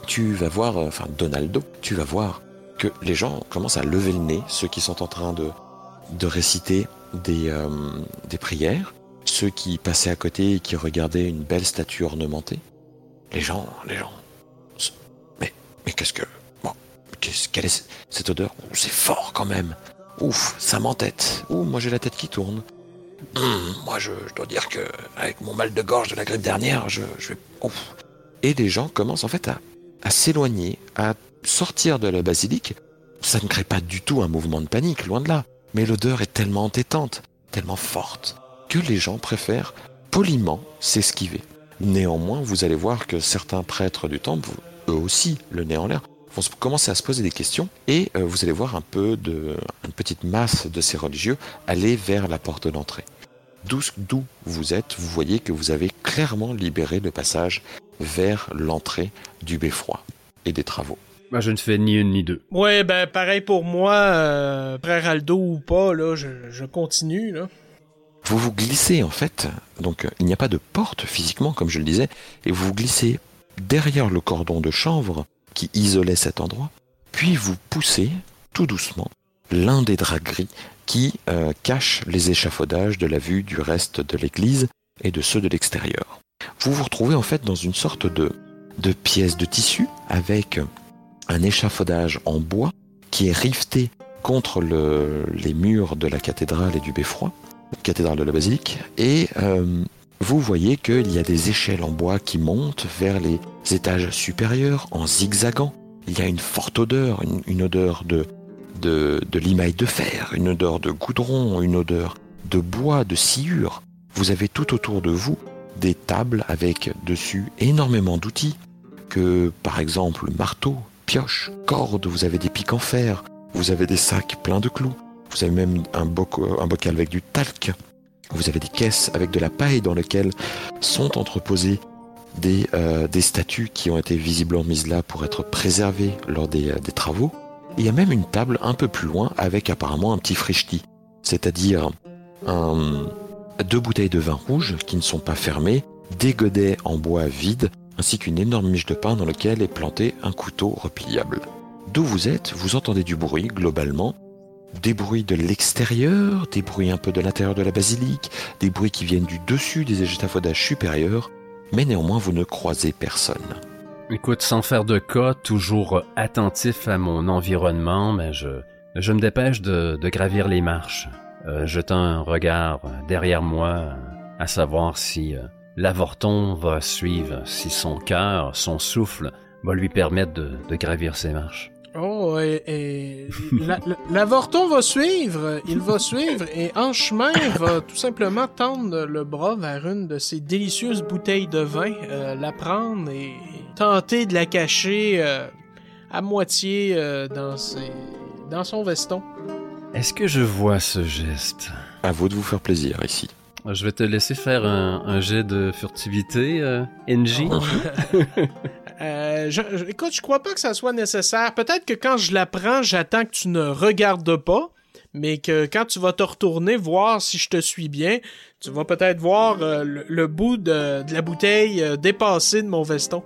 tu vas voir, euh, enfin Donaldo, tu vas voir que les gens commencent à lever le nez, ceux qui sont en train de, de réciter des, euh, des prières, ceux qui passaient à côté et qui regardaient une belle statue ornementée. Les gens, les gens. Mais, qu'est-ce que. Bon, qu'est-ce, quelle est cette odeur? C'est fort quand même. Ouf, ça m'entête. Ouh, moi j'ai la tête qui tourne. Hum, moi je, je, dois dire que avec mon mal de gorge de la grippe dernière, je, je vais. Ouf. Et les gens commencent en fait à, à s'éloigner, à sortir de la basilique. Ça ne crée pas du tout un mouvement de panique, loin de là. Mais l'odeur est tellement entêtante, tellement forte, que les gens préfèrent poliment s'esquiver. Néanmoins, vous allez voir que certains prêtres du temple, eux aussi, le nez en l'air, vont commencer à se poser des questions et euh, vous allez voir un peu de, une petite masse de ces religieux aller vers la porte d'entrée. D'où vous êtes, vous voyez que vous avez clairement libéré le passage vers l'entrée du beffroi et des travaux. Moi, je ne fais ni une ni deux. Ouais, ben pareil pour moi, euh, frère Aldo ou pas, là, je, je continue, là. Vous vous glissez en fait, donc il n'y a pas de porte physiquement comme je le disais, et vous vous glissez derrière le cordon de chanvre qui isolait cet endroit, puis vous poussez tout doucement l'un des draps gris qui euh, cache les échafaudages de la vue du reste de l'église et de ceux de l'extérieur. Vous vous retrouvez en fait dans une sorte de, de pièce de tissu avec un échafaudage en bois qui est rifté contre le, les murs de la cathédrale et du beffroi, cathédrale de la basilique, et euh, vous voyez qu'il y a des échelles en bois qui montent vers les étages supérieurs en zigzagant. Il y a une forte odeur, une, odeur de, de, limaille de fer, une odeur de goudron, une odeur de bois, de sciure. Vous avez tout autour de vous des tables avec dessus énormément d'outils, que par exemple marteau, pioche, corde, vous avez des pics en fer, vous avez des sacs pleins de clous, vous avez même un, un bocal avec du talc, vous avez des caisses avec de la paille dans lesquelles sont entreposées des, euh, des statues qui ont été visiblement mises là pour être préservées lors des, euh, des travaux. Il y a même une table un peu plus loin avec apparemment un petit frichti, c'est-à-dire un, deux bouteilles de vin rouge qui ne sont pas fermées, des godets en bois vides, ainsi qu'une énorme miche de pain dans laquelle est planté un couteau repliable. D'où vous êtes, vous entendez du bruit globalement, des bruits de l'extérieur, des bruits un peu de l'intérieur de la basilique, des bruits qui viennent du dessus des échafaudages supérieurs, mais néanmoins vous ne croisez personne. Écoute, sans faire de cas, toujours attentif à mon environnement, mais je, je me dépêche de, gravir les marches, euh, jetant un regard derrière moi, à savoir si euh, l'avorton va suivre, si son cœur, son souffle va lui permettre de, de gravir ces marches. Oh, et, et la- la- l'avorton va suivre, il va suivre, et en chemin, il va tout simplement tendre le bras vers une de ces délicieuses bouteilles de vin, euh, la prendre et tenter de la cacher euh, à moitié euh, dans, ses, dans son veston. Est-ce que je vois ce geste? À vous de vous faire plaisir ici. Je vais te laisser faire un, un jet de furtivité, euh, NJ. Euh, je, écoute, je crois pas que ça soit nécessaire. Peut-être que quand je la prends, j'attends que tu ne regardes pas, mais que quand tu vas te retourner voir si je te suis bien, tu vas peut-être voir euh, le, bout de, la bouteille euh, dépassé de mon veston.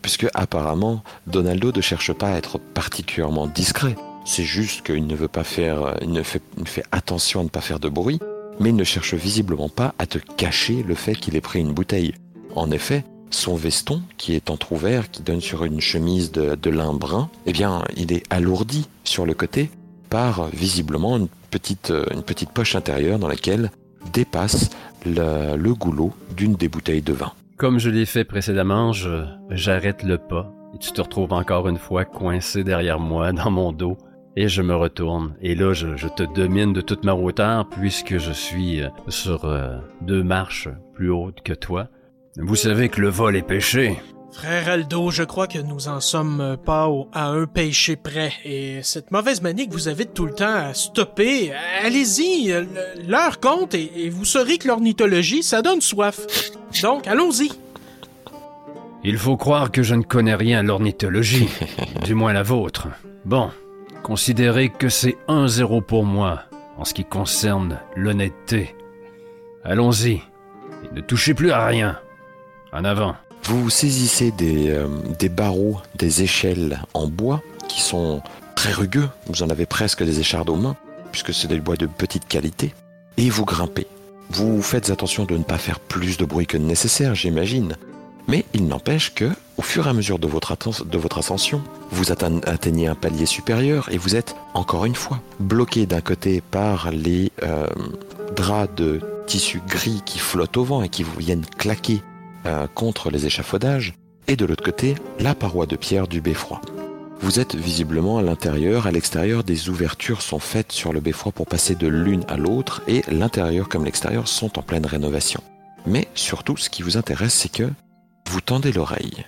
Puisque apparemment, Donaldo ne cherche pas à être particulièrement discret. C'est juste qu'il ne veut pas faire, il ne il fait attention à ne pas faire de bruit, mais il ne cherche visiblement pas à te cacher le fait qu'il ait pris une bouteille. En effet, son veston, qui est entrouvert, qui donne sur une chemise de, de lin brun, eh bien, il est alourdi sur le côté par visiblement une petite, euh, une petite poche intérieure dans laquelle dépasse le, goulot d'une des bouteilles de vin. Comme je l'ai fait précédemment, j'arrête le pas et tu te retrouves encore une fois coincé derrière moi dans mon dos et je me retourne et là je, je te domine de toute ma hauteur puisque je suis euh, sur euh, deux marches plus hautes que toi. Vous savez que le vol est péché. Frère Aldo, je crois que nous en sommes pas au- à un péché près. Et cette mauvaise manie que vous avez de tout le temps à stopper, allez-y, le- l'heure compte et, et vous saurez que l'ornithologie, ça donne soif. Donc, allons-y. Il faut croire que je ne connais rien à l'ornithologie, du moins la vôtre. Bon, considérez que c'est 1-0 pour moi en ce qui concerne l'honnêteté. Allons-y, et ne touchez plus à rien. En avant. Vous saisissez des, euh, des barreaux, des échelles en bois qui sont très rugueux. Vous en avez presque des échardes aux mains, puisque c'est des bois de petite qualité. Et vous grimpez. Vous faites attention de ne pas faire plus de bruit que nécessaire, j'imagine. Mais il n'empêche que, au fur et à mesure de votre, ascension, vous atteignez un palier supérieur et vous êtes, encore une fois, bloqué d'un côté par les euh, draps de tissu gris qui flottent au vent et qui vous viennent claquer euh, contre les échafaudages, et de l'autre côté, la paroi de pierre du beffroi. Vous êtes visiblement à l'intérieur, à l'extérieur, des ouvertures sont faites sur le beffroi pour passer de l'une à l'autre, et l'intérieur comme l'extérieur sont en pleine rénovation. Mais surtout, ce qui vous intéresse, c'est que vous tendez l'oreille,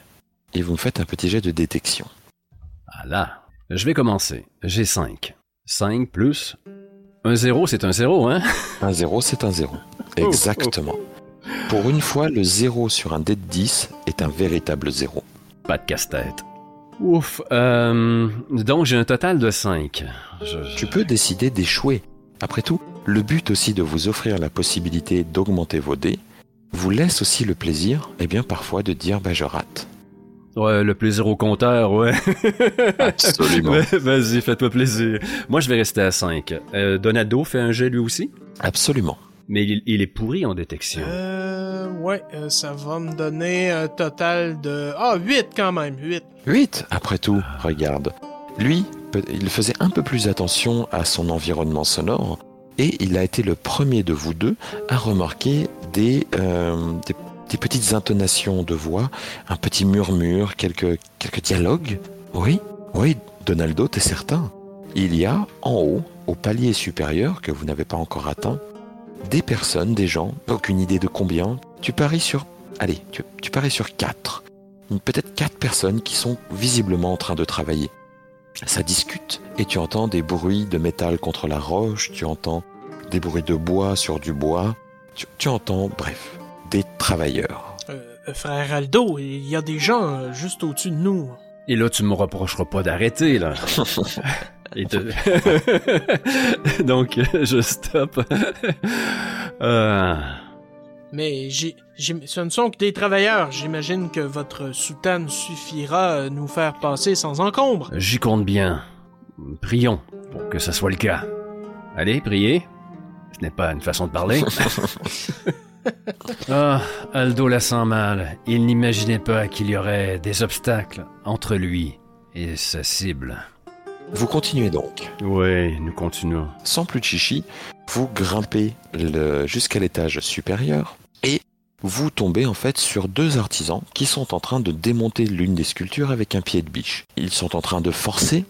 et vous me faites un petit jet de détection. Ah là, je vais commencer. J'ai 5. 5 plus... Un 0, c'est un 0, hein? Un 0, c'est un 0. Exactement. Pour une fois, le 0 sur un dé de 10 est un véritable 0. Pas de casse-tête. Ouf, euh... Donc j'ai un total de 5. Je- je- Tu peux décider d'échouer. Après tout, le but aussi de vous offrir la possibilité d'augmenter vos dés vous laisse aussi le plaisir, eh bien parfois de dire bah je rate. Ouais, le plaisir au compteur, ouais. Absolument. Vas-y, faites-moi plaisir. Moi, je vais rester à 5. Euh, Donado fait un jet lui aussi, Absolument. Mais il, il est pourri en détection. Euh, ouais, euh, ça va me donner un total de... Ah, 8 quand même, 8. 8 Après tout, regarde. Lui, il faisait un peu plus attention à son environnement sonore et il a été le premier de vous deux à remarquer des, euh, des, des petites intonations de voix, un petit murmure, quelques, quelques dialogues. Oui, oui, Donaldo, t'es certain. Il y a en haut, au palier supérieur que vous n'avez pas encore atteint, des personnes, des gens, aucune idée de combien. Tu paries sur, allez, tu, tu paries sur quatre peut-être quatre personnes qui sont visiblement en train de travailler. Ça discute et tu entends des bruits de métal contre la roche, tu entends des bruits de bois sur du bois, tu, tu entends, bref, des travailleurs. Euh, euh, frère Aldo, il y a des gens euh, juste au-dessus de nous. Et là, tu me reprocheras pas d'arrêter, là. Et te- Donc, je stoppe. Euh, Mais j'ai, j'ai- ce ne sont que des travailleurs. J'imagine que votre soutane suffira à nous faire passer sans encombre. J'y compte bien. Prions pour que ça soit le cas. Allez, priez. Ce n'est pas une façon de parler. ah, Aldo la sent mal. Il n'imaginait pas qu'il y aurait des obstacles entre lui et sa cible. Vous continuez donc. Oui, nous continuons. Sans plus de chichi, vous grimpez jusqu'à l'étage supérieur et vous tombez en fait sur deux artisans qui sont en train de démonter l'une des sculptures avec un pied de biche. Ils sont en train de forcer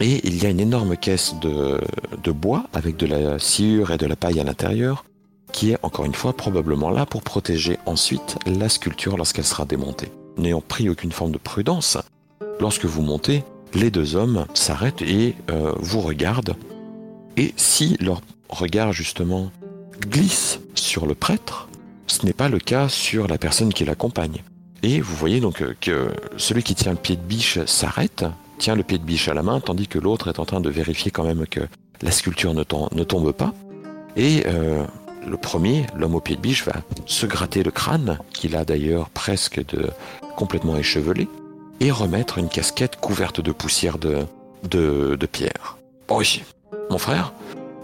et il y a une énorme caisse de, de bois avec de la sciure et de la paille à l'intérieur qui est encore une fois probablement là pour protéger ensuite la sculpture lorsqu'elle sera démontée. N'ayant pris aucune forme de prudence, lorsque vous montez, les deux hommes s'arrêtent et euh, vous regardent. Et si leur regard justement glisse sur le prêtre, ce n'est pas le cas sur la personne qui l'accompagne. Et vous voyez donc euh, que celui qui tient le pied de biche s'arrête, tient le pied de biche à la main, tandis que l'autre est en train de vérifier quand même que la sculpture ne, tom- ne tombe pas. Et euh, le premier, l'homme au pied de biche, va se gratter le crâne, qu'il a d'ailleurs presque de complètement échevelé, et remettre une casquette couverte de poussière de, de, de pierre. Oui, mon frère,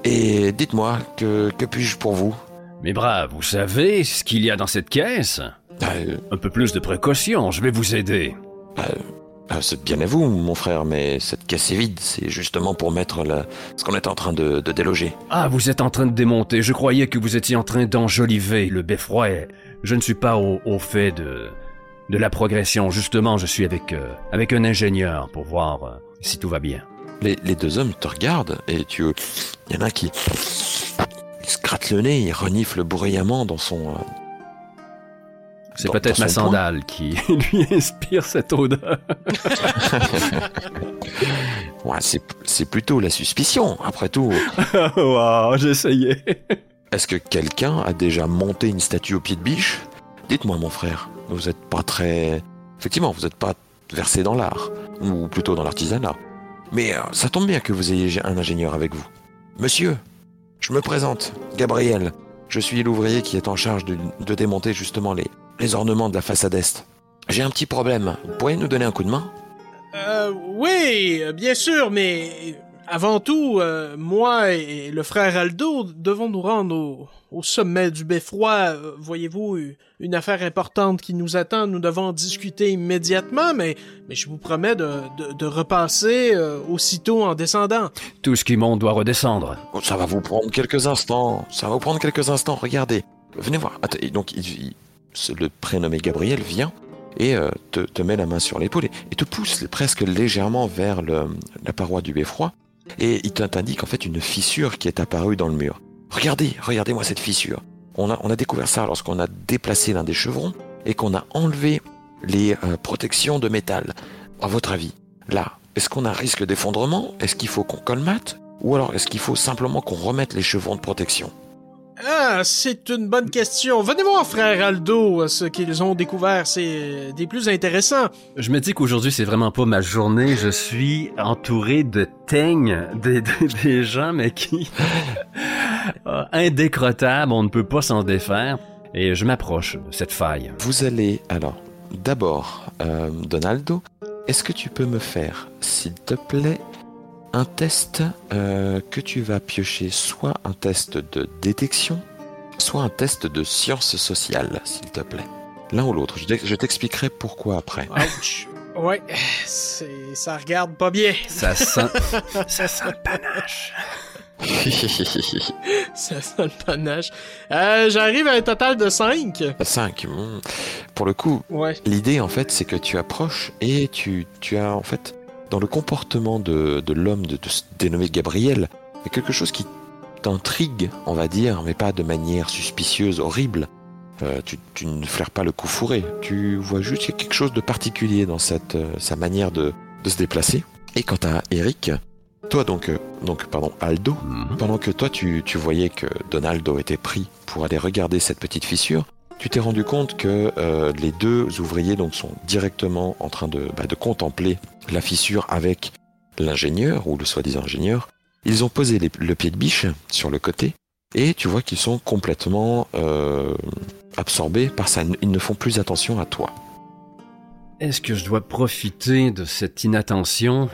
et dites-moi, que, que puis-je pour vous? Mais brave, vous savez ce qu'il y a dans cette caisse? Euh, Un peu plus de précaution, je vais vous aider. euh, C'est bien à vous, mon frère, mais cette caisse est vide, c'est justement pour mettre la- ce qu'on est en train de, de déloger. Ah, vous êtes en train de démonter. Je croyais que vous étiez en train d'enjoliver le beffroi. Je ne suis pas au, au fait de, de la progression. Justement, je suis avec, euh, avec un ingénieur pour voir euh, si tout va bien. Les, les deux hommes te regardent et tu. Il y en a qui. Il se gratte le nez, il renifle bruyamment dans son. euh, C'est peut-être ma sandale qui lui inspire cette odeur. Ouais, c'est c'est plutôt la suspicion, après tout. wow, j'essayais. Est-ce que quelqu'un a déjà monté une statue au pied de biche? Dites-moi, mon frère, vous n'êtes pas très... Effectivement, vous n'êtes pas versé dans l'art, ou plutôt dans l'artisanat. Mais euh, ça tombe bien que vous ayez un ingénieur avec vous. Monsieur, je me présente, Gabriel. Je suis l'ouvrier qui est en charge de, démonter justement les, ornements de la façade est. J'ai un petit problème. Vous pourriez nous donner un coup de main? Euh, oui, bien sûr, mais avant tout, euh, moi et le frère Aldo devons nous rendre au, au sommet du beffroi. Euh, Voyez-vous, une affaire importante qui nous attend. Nous devons en discuter immédiatement, mais, mais je vous promets de, de, de repasser euh, aussitôt en descendant. Tout ce qui monte doit redescendre. Ça va vous prendre quelques instants. Ça va vous prendre quelques instants. Regardez. Venez voir. Attends, et donc, il- il- le prénommé Gabriel vient et euh, te, te met la main sur l'épaule et, et te pousse presque légèrement vers le- la paroi du beffroi. Et il t'indique en fait une fissure qui est apparue dans le mur. Regardez, regardez-moi cette fissure. On a, découvert ça lorsqu'on a déplacé l'un des chevrons et qu'on a enlevé les euh, protections de métal. À votre avis, là, est-ce qu'on a un risque d'effondrement? Est-ce qu'il faut qu'on colmate? Ou alors est-ce qu'il faut simplement qu'on remette les chevrons de protection? Ah, c'est une bonne question. Venez voir, frère Aldo, euh, ce qu'ils ont découvert. C'est euh, des plus intéressants. Je me dis qu'aujourd'hui, c'est vraiment pas ma journée. Je suis entouré de teignes, des, des, des gens, mais qui... Ah, indécrottables, on ne peut pas s'en défaire. Et je m'approche de cette faille. Vous allez alors d'abord, euh, Donaldo, est-ce que tu peux me faire, s'il te plaît, un test euh, que tu vas piocher, soit un test de détection, soit un test de sciences sociales, s'il te plaît. L'un ou l'autre. Je t'ex- je t'expliquerai pourquoi après. Ouch. Ouais, c'est, ça regarde pas bien. Ça sent... ça sent le panache. Ça sent le panache. Euh, j'arrive à un total de 5. 5. Pour le coup, Ouais. L'idée, en fait, c'est que tu approches et tu, tu as, en fait, dans le comportement de, de l'homme de, de se dénommer Gabriel, il y a quelque chose qui t'intrigue, on va dire, mais pas de manière suspicieuse, horrible. Euh, tu, tu ne flaires pas le coup fourré. Tu vois juste qu'il y a quelque chose de particulier dans cette, euh, sa manière de, de se déplacer. Et quant à Eric, toi donc, euh, donc pardon, Aldo, Mhm. pendant que toi tu, tu voyais que Donaldo était pris pour aller regarder cette petite fissure, tu t'es rendu compte que les deux ouvriers donc sont directement en train de, bah, de contempler la fissure avec l'ingénieur ou le soi-disant ingénieur. Ils ont posé le pied de biche sur le côté Et tu vois qu'ils sont complètement euh, absorbés par ça. Ils ne font plus attention à toi. Est-ce que je dois profiter de cette inattention?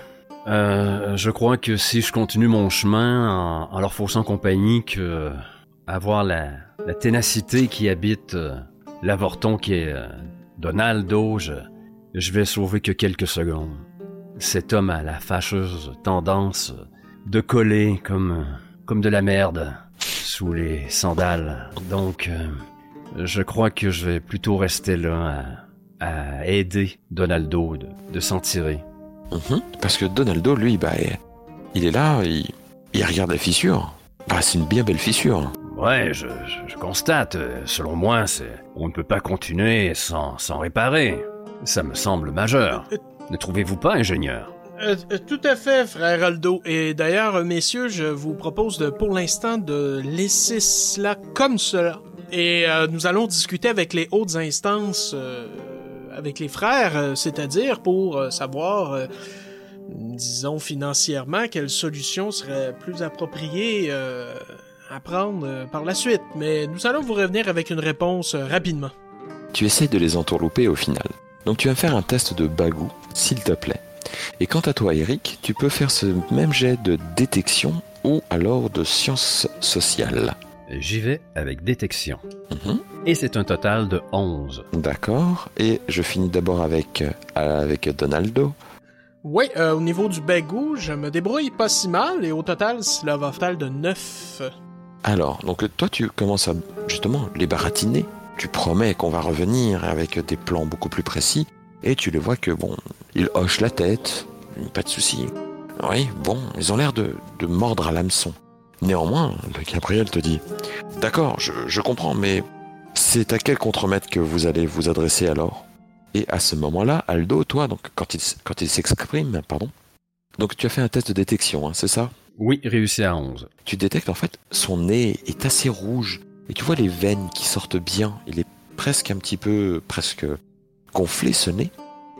Euh, Je crois que si je continue mon chemin en, leur faussant compagnie, que avoir la, ténacité qui habite euh, l'avorton qui est Donaldo, je, je vais sauver que quelques secondes. Cet homme a la fâcheuse tendance de coller comme, comme de la merde sous les sandales. Donc, euh, je crois que je vais plutôt rester là à, à aider Donaldo de, de s'en tirer. Mhm. Parce que Donaldo, lui, bah, il est là, il, il regarde la fissure. Bah, c'est une bien belle fissure. Ouais, je, je- je constate. euh, Selon moi, c'est on ne peut pas continuer sans, sans réparer. Ça me semble majeur. Ne trouvez-vous pas, ingénieur? Euh, euh, tout à fait, frère Aldo. Et d'ailleurs, messieurs, je vous propose de, pour l'instant de laisser cela comme cela. Et euh, nous allons discuter avec les hautes instances, euh, avec les frères, euh, c'est-à-dire pour euh, savoir, euh, disons financièrement, quelle solution serait plus appropriée euh, à prendre euh, par la suite. Mais nous allons vous revenir avec une réponse euh, rapidement. Tu essaies de les entourlouper au final. Donc tu vas faire un test de bagou, s'il te plaît. Et quant à toi, Eric, tu peux faire ce même jet de détection ou alors de sciences sociales. J'y vais avec détection. Mhm. Et c'est un total de 11. D'accord. Et je finis d'abord avec, euh, avec Donaldo. Oui, euh, au niveau du bagou, je me débrouille pas si mal, et au total, cela va faire de 9. Alors, donc toi, tu commences à justement les baratiner. Tu promets qu'on va revenir avec des plans beaucoup plus précis. Et tu les vois que, bon, ils hochent la tête. Pas de souci. Oui, bon, ils ont l'air de, de mordre à l'hameçon. Néanmoins, le Gabriel te dit D'accord, je, je comprends, mais c'est à quel contremaître que vous allez vous adresser alors? Et à ce moment-là, Aldo, toi, donc quand il, s- quand il s'exprime, pardon, donc tu as fait un test de détection, hein, c'est ça? Oui, réussi à 11. tu détectes en fait son nez est assez rouge et tu vois les veines qui sortent bien. Il est presque un petit peu presque gonflé ce nez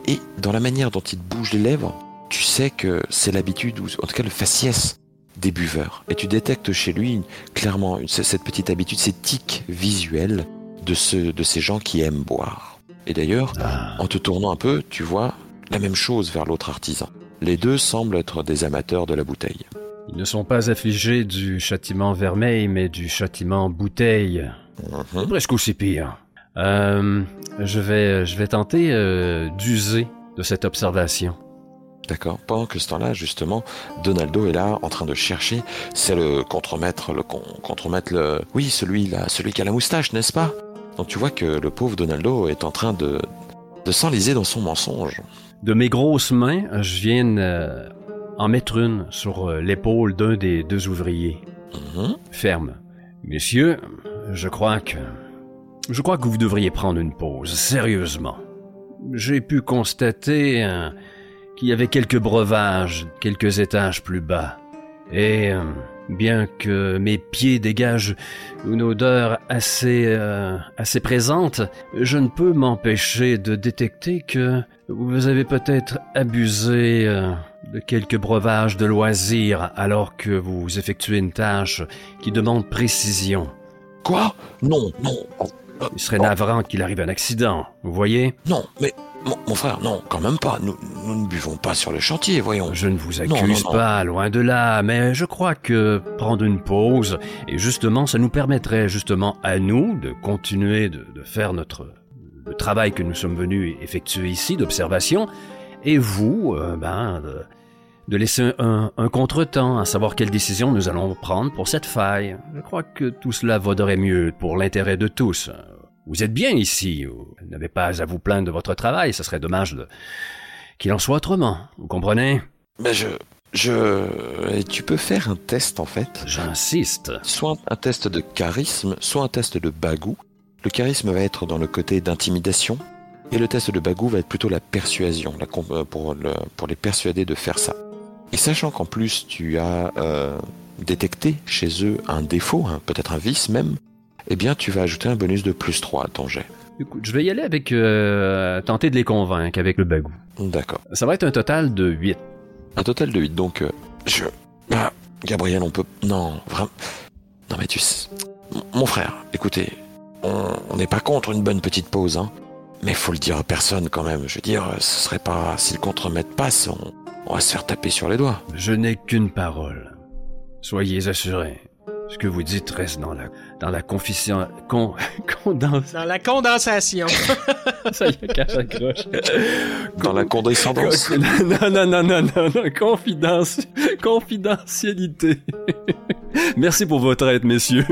et dans la manière dont il bouge les lèvres, tu sais que c'est l'habitude ou en tout cas le faciès des buveurs et tu détectes chez lui clairement une- cette petite habitude, ces tics visuels de ceux de ces gens qui aiment boire. Et d'ailleurs, Ah, en te tournant un peu, tu vois la même chose vers l'autre artisan. Les deux semblent être des amateurs de la bouteille. Ils ne sont pas affligés du châtiment vermeil, mais du châtiment bouteille. Mhm. C'est presque aussi pire. Euh, je vais, je vais tenter euh, d'user de cette observation. D'accord. Pendant que ce temps-là, justement, Donaldo est là en train de chercher. C'est le contremaître, le con- contremaître, le. Oui, celui là, celui qui a la moustache, n'est-ce pas? Donc tu vois que le pauvre Donaldo est en train de de s'enliser dans son mensonge. De mes grosses mains, je viens euh, en mettre une sur euh, l'épaule d'un des deux ouvriers. Mhm. Ferme. Messieurs, je crois que... Je crois que vous devriez prendre une pause, sérieusement. J'ai pu constater euh, qu'il y avait quelques breuvages, quelques étages plus bas. Et euh, bien que mes pieds dégagent une odeur assez, euh, assez présente, je ne peux m'empêcher de détecter que vous avez peut-être abusé euh, de quelques breuvages de loisirs alors que vous effectuez une tâche qui demande précision. Quoi? Non, non, Il serait navrant qu'il arrive un accident, vous voyez? Non, mais mon, mon frère, non, quand même pas. Nous, nous ne buvons pas sur le chantier, voyons. Je ne vous accuse non, non. pas, loin de là, mais je crois que prendre une pause, et justement, ça nous permettrait justement à nous de continuer de, de faire notre le travail que nous sommes venus effectuer ici d'observation, et vous, euh, ben, de, de laisser un, un contretemps à savoir quelle décision nous allons prendre pour cette faille. Je crois que tout cela vaudrait mieux pour l'intérêt de tous. Vous êtes bien ici, vous n'avez pas à vous plaindre de votre travail, ce serait dommage de qu'il en soit autrement, vous comprenez? Mais je, je, et tu peux faire un test en fait. J'insiste. soit un test de charisme, soit un test de bagou. Le charisme va être dans le côté d'intimidation, et le test de bagou va être plutôt la persuasion, la euh, pour, le- pour les persuader de faire ça. Et sachant qu'en plus tu as euh, détecté chez eux un défaut, hein, peut-être un vice même, eh bien tu vas ajouter un bonus de plus 3 à ton jet. Écoute, je vais y aller avec euh, tenter de les convaincre avec le bagou. D'accord. Ça va être un total de 8. Un total de 8, donc euh, je... Ah, Gabriel, on peut... Non, vraiment... Non mais tu mon frère, écoutez, on n'est pas contre une bonne petite pause, hein. Mais faut le dire à personne quand même. Je veux dire, ce serait pas si le contremaître passe, on, on va se faire taper sur les doigts. Je n'ai qu'une parole. Soyez assurés. Ce que vous dites reste dans la, dans la confession, con, condens- Dans la condensation. Ça y est, cache accroche. Dans la condescendance. Non, non, non, non, non, non, confidence, confidentialité. Merci pour votre aide, messieurs.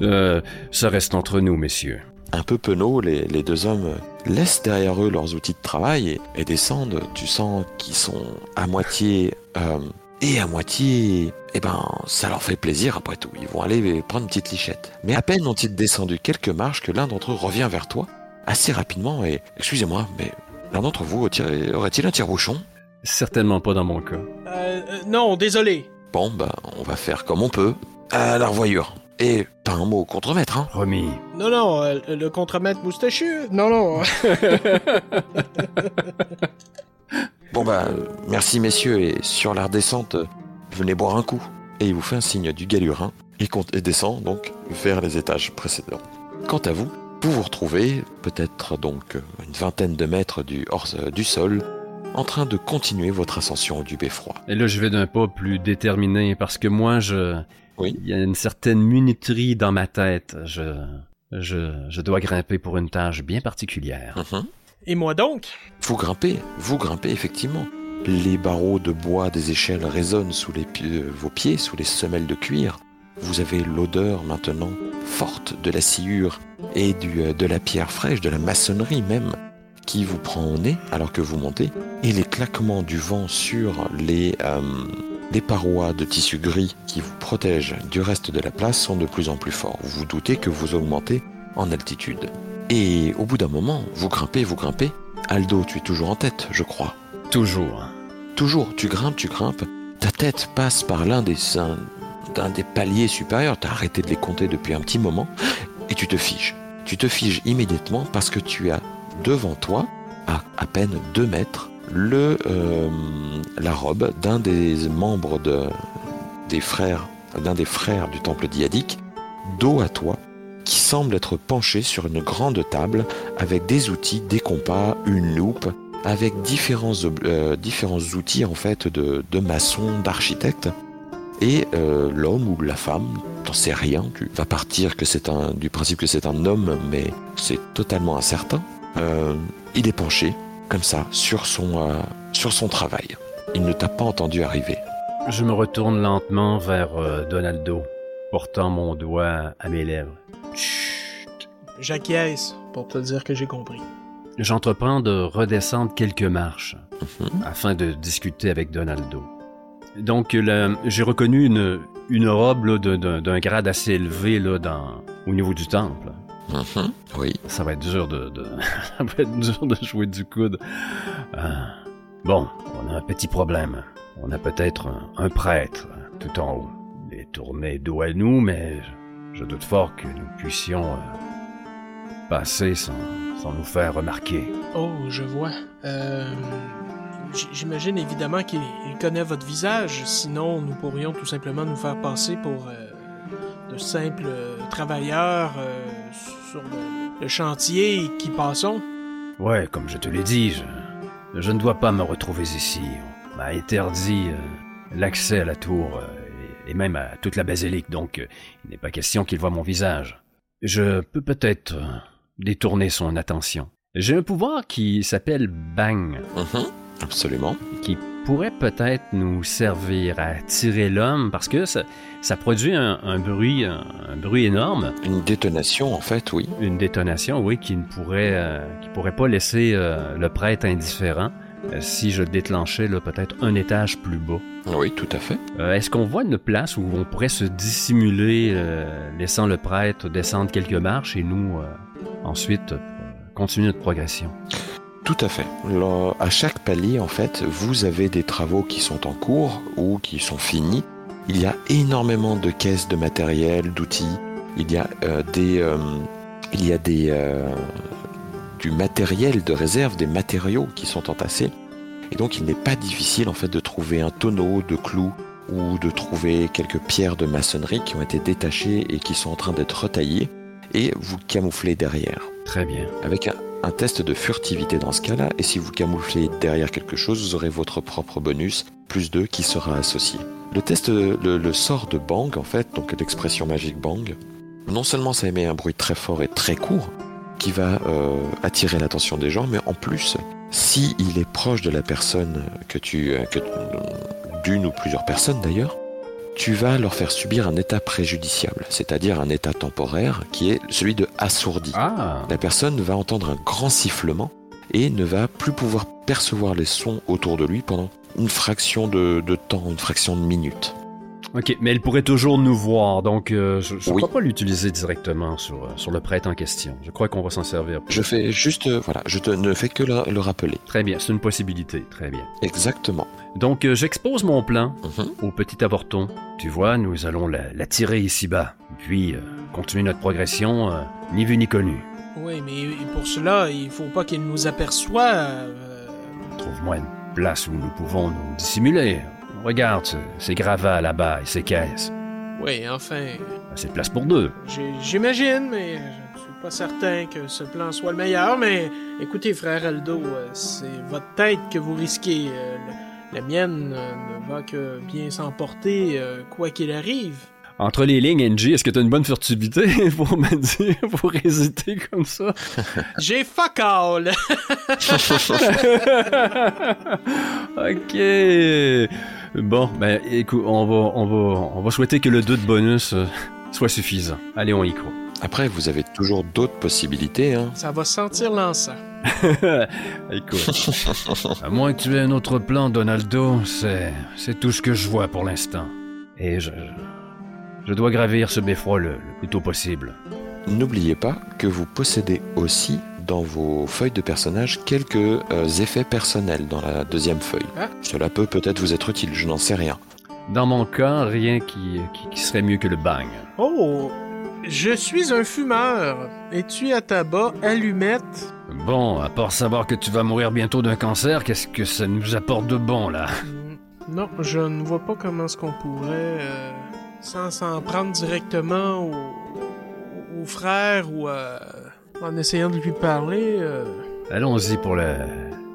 Euh, ça reste entre nous, messieurs. Un peu penauds, les, les deux hommes laissent derrière eux leurs outils de travail et, et descendent. Tu sens qu'ils sont à moitié euh, et à moitié. Eh ben, ça leur fait plaisir après tout. Ils vont aller prendre une petite lichette. Mais à peine ont-ils descendu quelques marches que l'un d'entre eux revient vers toi assez rapidement et excusez-moi, mais l'un d'entre vous aurait- aurait-il un tire-bouchon? Certainement pas dans mon cas. Euh, euh, non, désolé. Bon, ben, on va faire comme on peut. À la revoyure. Et pas un mot contre maître, hein. Promis. Non, non, euh, le contremaître moustachu. Non, non. Bon bah, merci messieurs, et sur la redescente, venez boire un coup. Et il vous fait un signe du galurin, et, compte- et descend donc vers les étages précédents. Quant à vous, vous vous retrouvez, peut-être donc une vingtaine de mètres du, hors, euh, du sol, en train de continuer votre ascension du beffroi. Et là, je vais d'un pas plus déterminé parce que moi, je. Oui. Il y a une certaine minuterie dans ma tête. Je. Je, je dois grimper pour une tâche bien particulière. Mhm. Et moi donc? Vous grimpez, vous grimpez effectivement. Les barreaux de bois des échelles résonnent sous les euh, vos pieds, sous les semelles de cuir. Vous avez l'odeur maintenant forte de la sciure et du, euh, de la pierre fraîche, de la maçonnerie même, qui vous prend au nez alors que vous montez. Et les claquements du vent sur les, euh, les parois de tissu gris qui vous protègent du reste de la place sont de plus en plus forts. Vous vous doutez que vous augmentez en altitude. Et au bout d'un moment, vous grimpez, vous grimpez. Aldo, tu es toujours en tête, je crois. Toujours. Toujours, tu grimpes, tu grimpes. Ta tête passe par l'un des, un- des paliers supérieurs. Tu as arrêté de les compter depuis un petit moment. Et tu te figes. Tu te figes immédiatement parce que tu as devant toi, à à peine deux mètres, euh, la robe d'un des membres de, des frères, d'un des frères du temple diadique, dos à toi, qui semble être penché sur une grande table avec des outils, des compas, une loupe, avec différents, euh, différents outils en fait de, de maçon, d'architecte. Et euh, l'homme ou la femme, t'en sais rien, tu vas partir que c'est du principe que c'est un homme, mais c'est totalement incertain. Il est penché, comme ça, sur son, euh, sur son travail. Il ne t'a pas entendu arriver. Je me retourne lentement vers euh, Donaldo, portant mon doigt à mes lèvres. Chut. J'acquiesce pour te dire que j'ai compris. J'entreprends de redescendre quelques marches Mhm. afin de discuter avec Donaldo. Donc, là, j'ai reconnu une, une robe d'un grade assez élevé là, dans, au niveau du temple. Mhm. Oui. Ça va être dur de, de- ça va être dur de jouer du coude. Ah. Bon, on a un petit problème. On a peut-être un, un prêtre tout en haut. Il est tourné dos à nous, mais je, je doute fort que nous puissions euh, passer sans, sans nous faire remarquer. Oh, je vois. Euh, J'imagine évidemment qu'il il connaît votre visage, sinon nous pourrions tout simplement nous faire passer pour euh, de simples euh, travailleurs euh, sur le, le chantier qui passons. Ouais, comme je te l'ai dit, je, je ne dois pas me retrouver ici. On m'a interdit euh, l'accès à la tour euh, et, et même à toute la basilique, donc euh, il n'est pas question qu'il voie mon visage. Je peux peut-être détourner son attention. J'ai un pouvoir qui s'appelle Bang, Mhm. Absolument. qui pourrait peut-être nous servir à tirer l'homme parce que ça, ça produit un, un bruit, un, un bruit énorme. Une détonation, en fait, oui. Une détonation, oui, qui ne pourrait, euh, qui pourrait pas laisser euh, le prêtre indifférent euh, si je déclenchais peut-être un étage plus bas. Oui, tout à fait. Est-ce qu'on voit une place où on pourrait se dissimuler, laissant le prêtre descendre quelques marches et nous ensuite continuer notre progression? Tout à fait. À chaque palier, en fait, vous avez des travaux qui sont en cours ou qui sont finis. Il y a énormément de caisses de matériel, d'outils. Il y a euh, des, euh, il y a des, euh, du matériel de réserve, des matériaux qui sont entassés. Et donc, il n'est pas difficile en fait de trouver un tonneau de clous ou de trouver quelques pierres de maçonnerie qui ont été détachées et qui sont en train d'être retaillées et vous camouflez derrière. Très bien. Avec un, un test de furtivité dans ce cas-là, et si vous camouflez derrière quelque chose, vous aurez votre propre bonus, plus 2, qui sera associé. Le test, le, sort de Bang, en fait, donc l'expression magique Bang, non seulement ça émet un bruit très fort et très court, qui va euh, attirer l'attention des gens, mais en plus, si il est proche de la personne que tu, que, d'une ou plusieurs personnes d'ailleurs, tu vas leur faire subir un état préjudiciable, c'est-à-dire un état temporaire qui est celui de assourdi. Ah, La personne va entendre un grand sifflement et ne va plus pouvoir percevoir les sons autour de lui pendant une fraction de, de temps, une fraction de minute. ok, mais elle pourrait toujours nous voir, donc euh, je ne Oui. crois pas l'utiliser directement sur, euh, sur le prêtre en question. Je crois qu'on va s'en servir. Je fais juste, euh, voilà, je te, ne fais que le, le rappeler. Très bien, c'est une possibilité, très bien. Exactement. Donc euh, j'expose mon plan Mhm. au petit avorton. Tu vois, nous allons la, la tirer ici-bas, puis euh, continuer notre progression, euh, ni vu ni connu. Oui, mais pour cela, il faut pas qu'il nous aperçoit. euh, Trouve-moi une place où nous pouvons nous dissimuler. Regarde ce- ces gravats là-bas et ces caisses. Oui, enfin, C'est de place pour deux. j'imagine, mais je suis pas certain que ce plan soit le meilleur. Mais écoutez, frère Aldo, c'est votre tête que vous risquez. euh, le- la mienne euh, ne va que bien s'emporter, euh, quoi qu'il arrive. Entre les lignes, NG, est-ce que t'as une bonne furtivité pour me dire, pour hésiter comme ça? J'ai fuck all! ok. Bon, ben écoute, on va, on va, on va souhaiter que le 2 de bonus euh, soit suffisant. Allez, on y croit. Après, vous avez toujours d'autres possibilités. Hein. Ça va sentir l'encens. écoute, à moins que tu aies un autre plan, Donaldo, c'est, c'est tout ce que je vois pour l'instant. Et je, je dois gravir ce beffroi le, le plus tôt possible. N'oubliez pas que vous possédez aussi dans vos feuilles de personnage quelques euh, effets personnels dans la deuxième feuille. Ah. Cela peut peut-être vous être utile, je n'en sais rien. Dans mon cas, rien qui, qui, qui serait mieux que le bang. Oh! Je suis un fumeur. Étui à tabac, allumette? Bon, à part savoir que tu vas mourir bientôt d'un cancer, qu'est-ce que ça nous apporte de bon, là? Hmm, Non, je ne vois pas comment est-ce qu'on pourrait, euh, sans s'en prendre directement au, au frère ou euh, en essayant de lui parler. euh, Allons-y pour la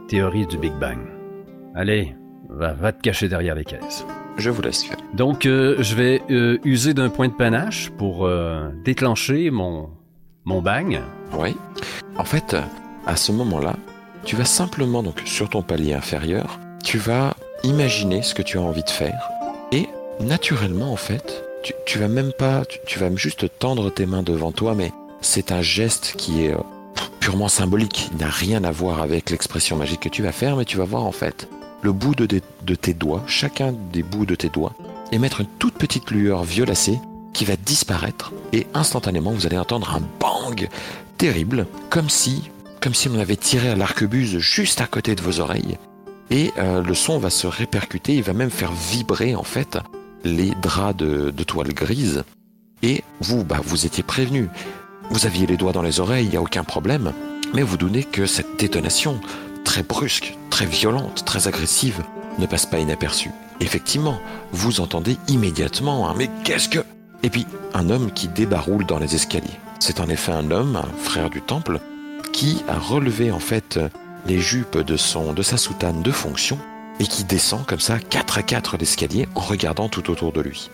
théorie du Big Bang. Allez, va, va te cacher derrière les caisses. Je vous laisse faire. Donc, euh, je vais euh, user d'un point de panache pour euh, déclencher mon, mon bang. Oui. En fait, à ce moment-là, tu vas simplement, donc sur ton palier inférieur, tu vas imaginer ce que tu as envie de faire. Et naturellement, en fait, tu, tu vas même pas, tu, tu vas juste tendre tes mains devant toi, mais c'est un geste qui est purement symbolique. Il n'a rien à voir avec l'expression magique que tu vas faire, mais tu vas voir en fait le bout de, tes doigts, chacun des bouts de tes doigts, émettre une toute petite lueur violacée qui va disparaître et instantanément vous allez entendre un bang terrible, comme si, comme si on avait tiré à l'arquebuse juste à côté de vos oreilles. Et euh, le son va se répercuter, il va même faire vibrer en fait les draps de, toile grise. Et vous, bah, vous étiez prévenu. Vous aviez les doigts dans les oreilles, il n'y a aucun problème. Mais vous doutez que cette détonation, très brusque, très violente, très agressive, ne passe pas inaperçue. Effectivement, vous entendez immédiatement un mais qu'est-ce que Et puis un homme qui débaroule dans les escaliers. C'est en effet un homme, un frère du temple, qui a relevé en fait les jupes de son de sa soutane de fonction et qui descend comme ça 4 à 4 l'escalier en regardant tout autour de lui.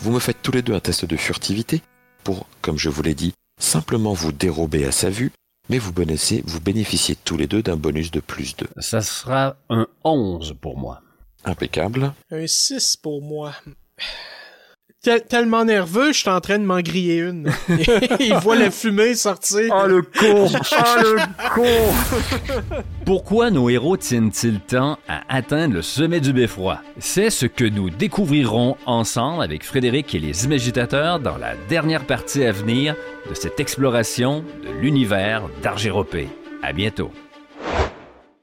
Vous me faites tous les deux un test de furtivité pour, comme je vous l'ai dit, simplement vous dérober à sa vue, mais vous bénéficiez, vous bénéficiez tous les deux d'un bonus de plus 2. Ça sera un 11 pour moi. Impeccable. un 6 pour moi. Tel- tellement nerveux, je suis en train de m'en griller une. Il voit la fumée sortir. le con! Oh le con! Pourquoi nos héros tiennent-ils tant à atteindre le sommet du beffroi? C'est ce que nous découvrirons ensemble avec Frédéric et les imagitateurs dans la dernière partie à venir de cette exploration de l'univers d'Argéropée. À bientôt!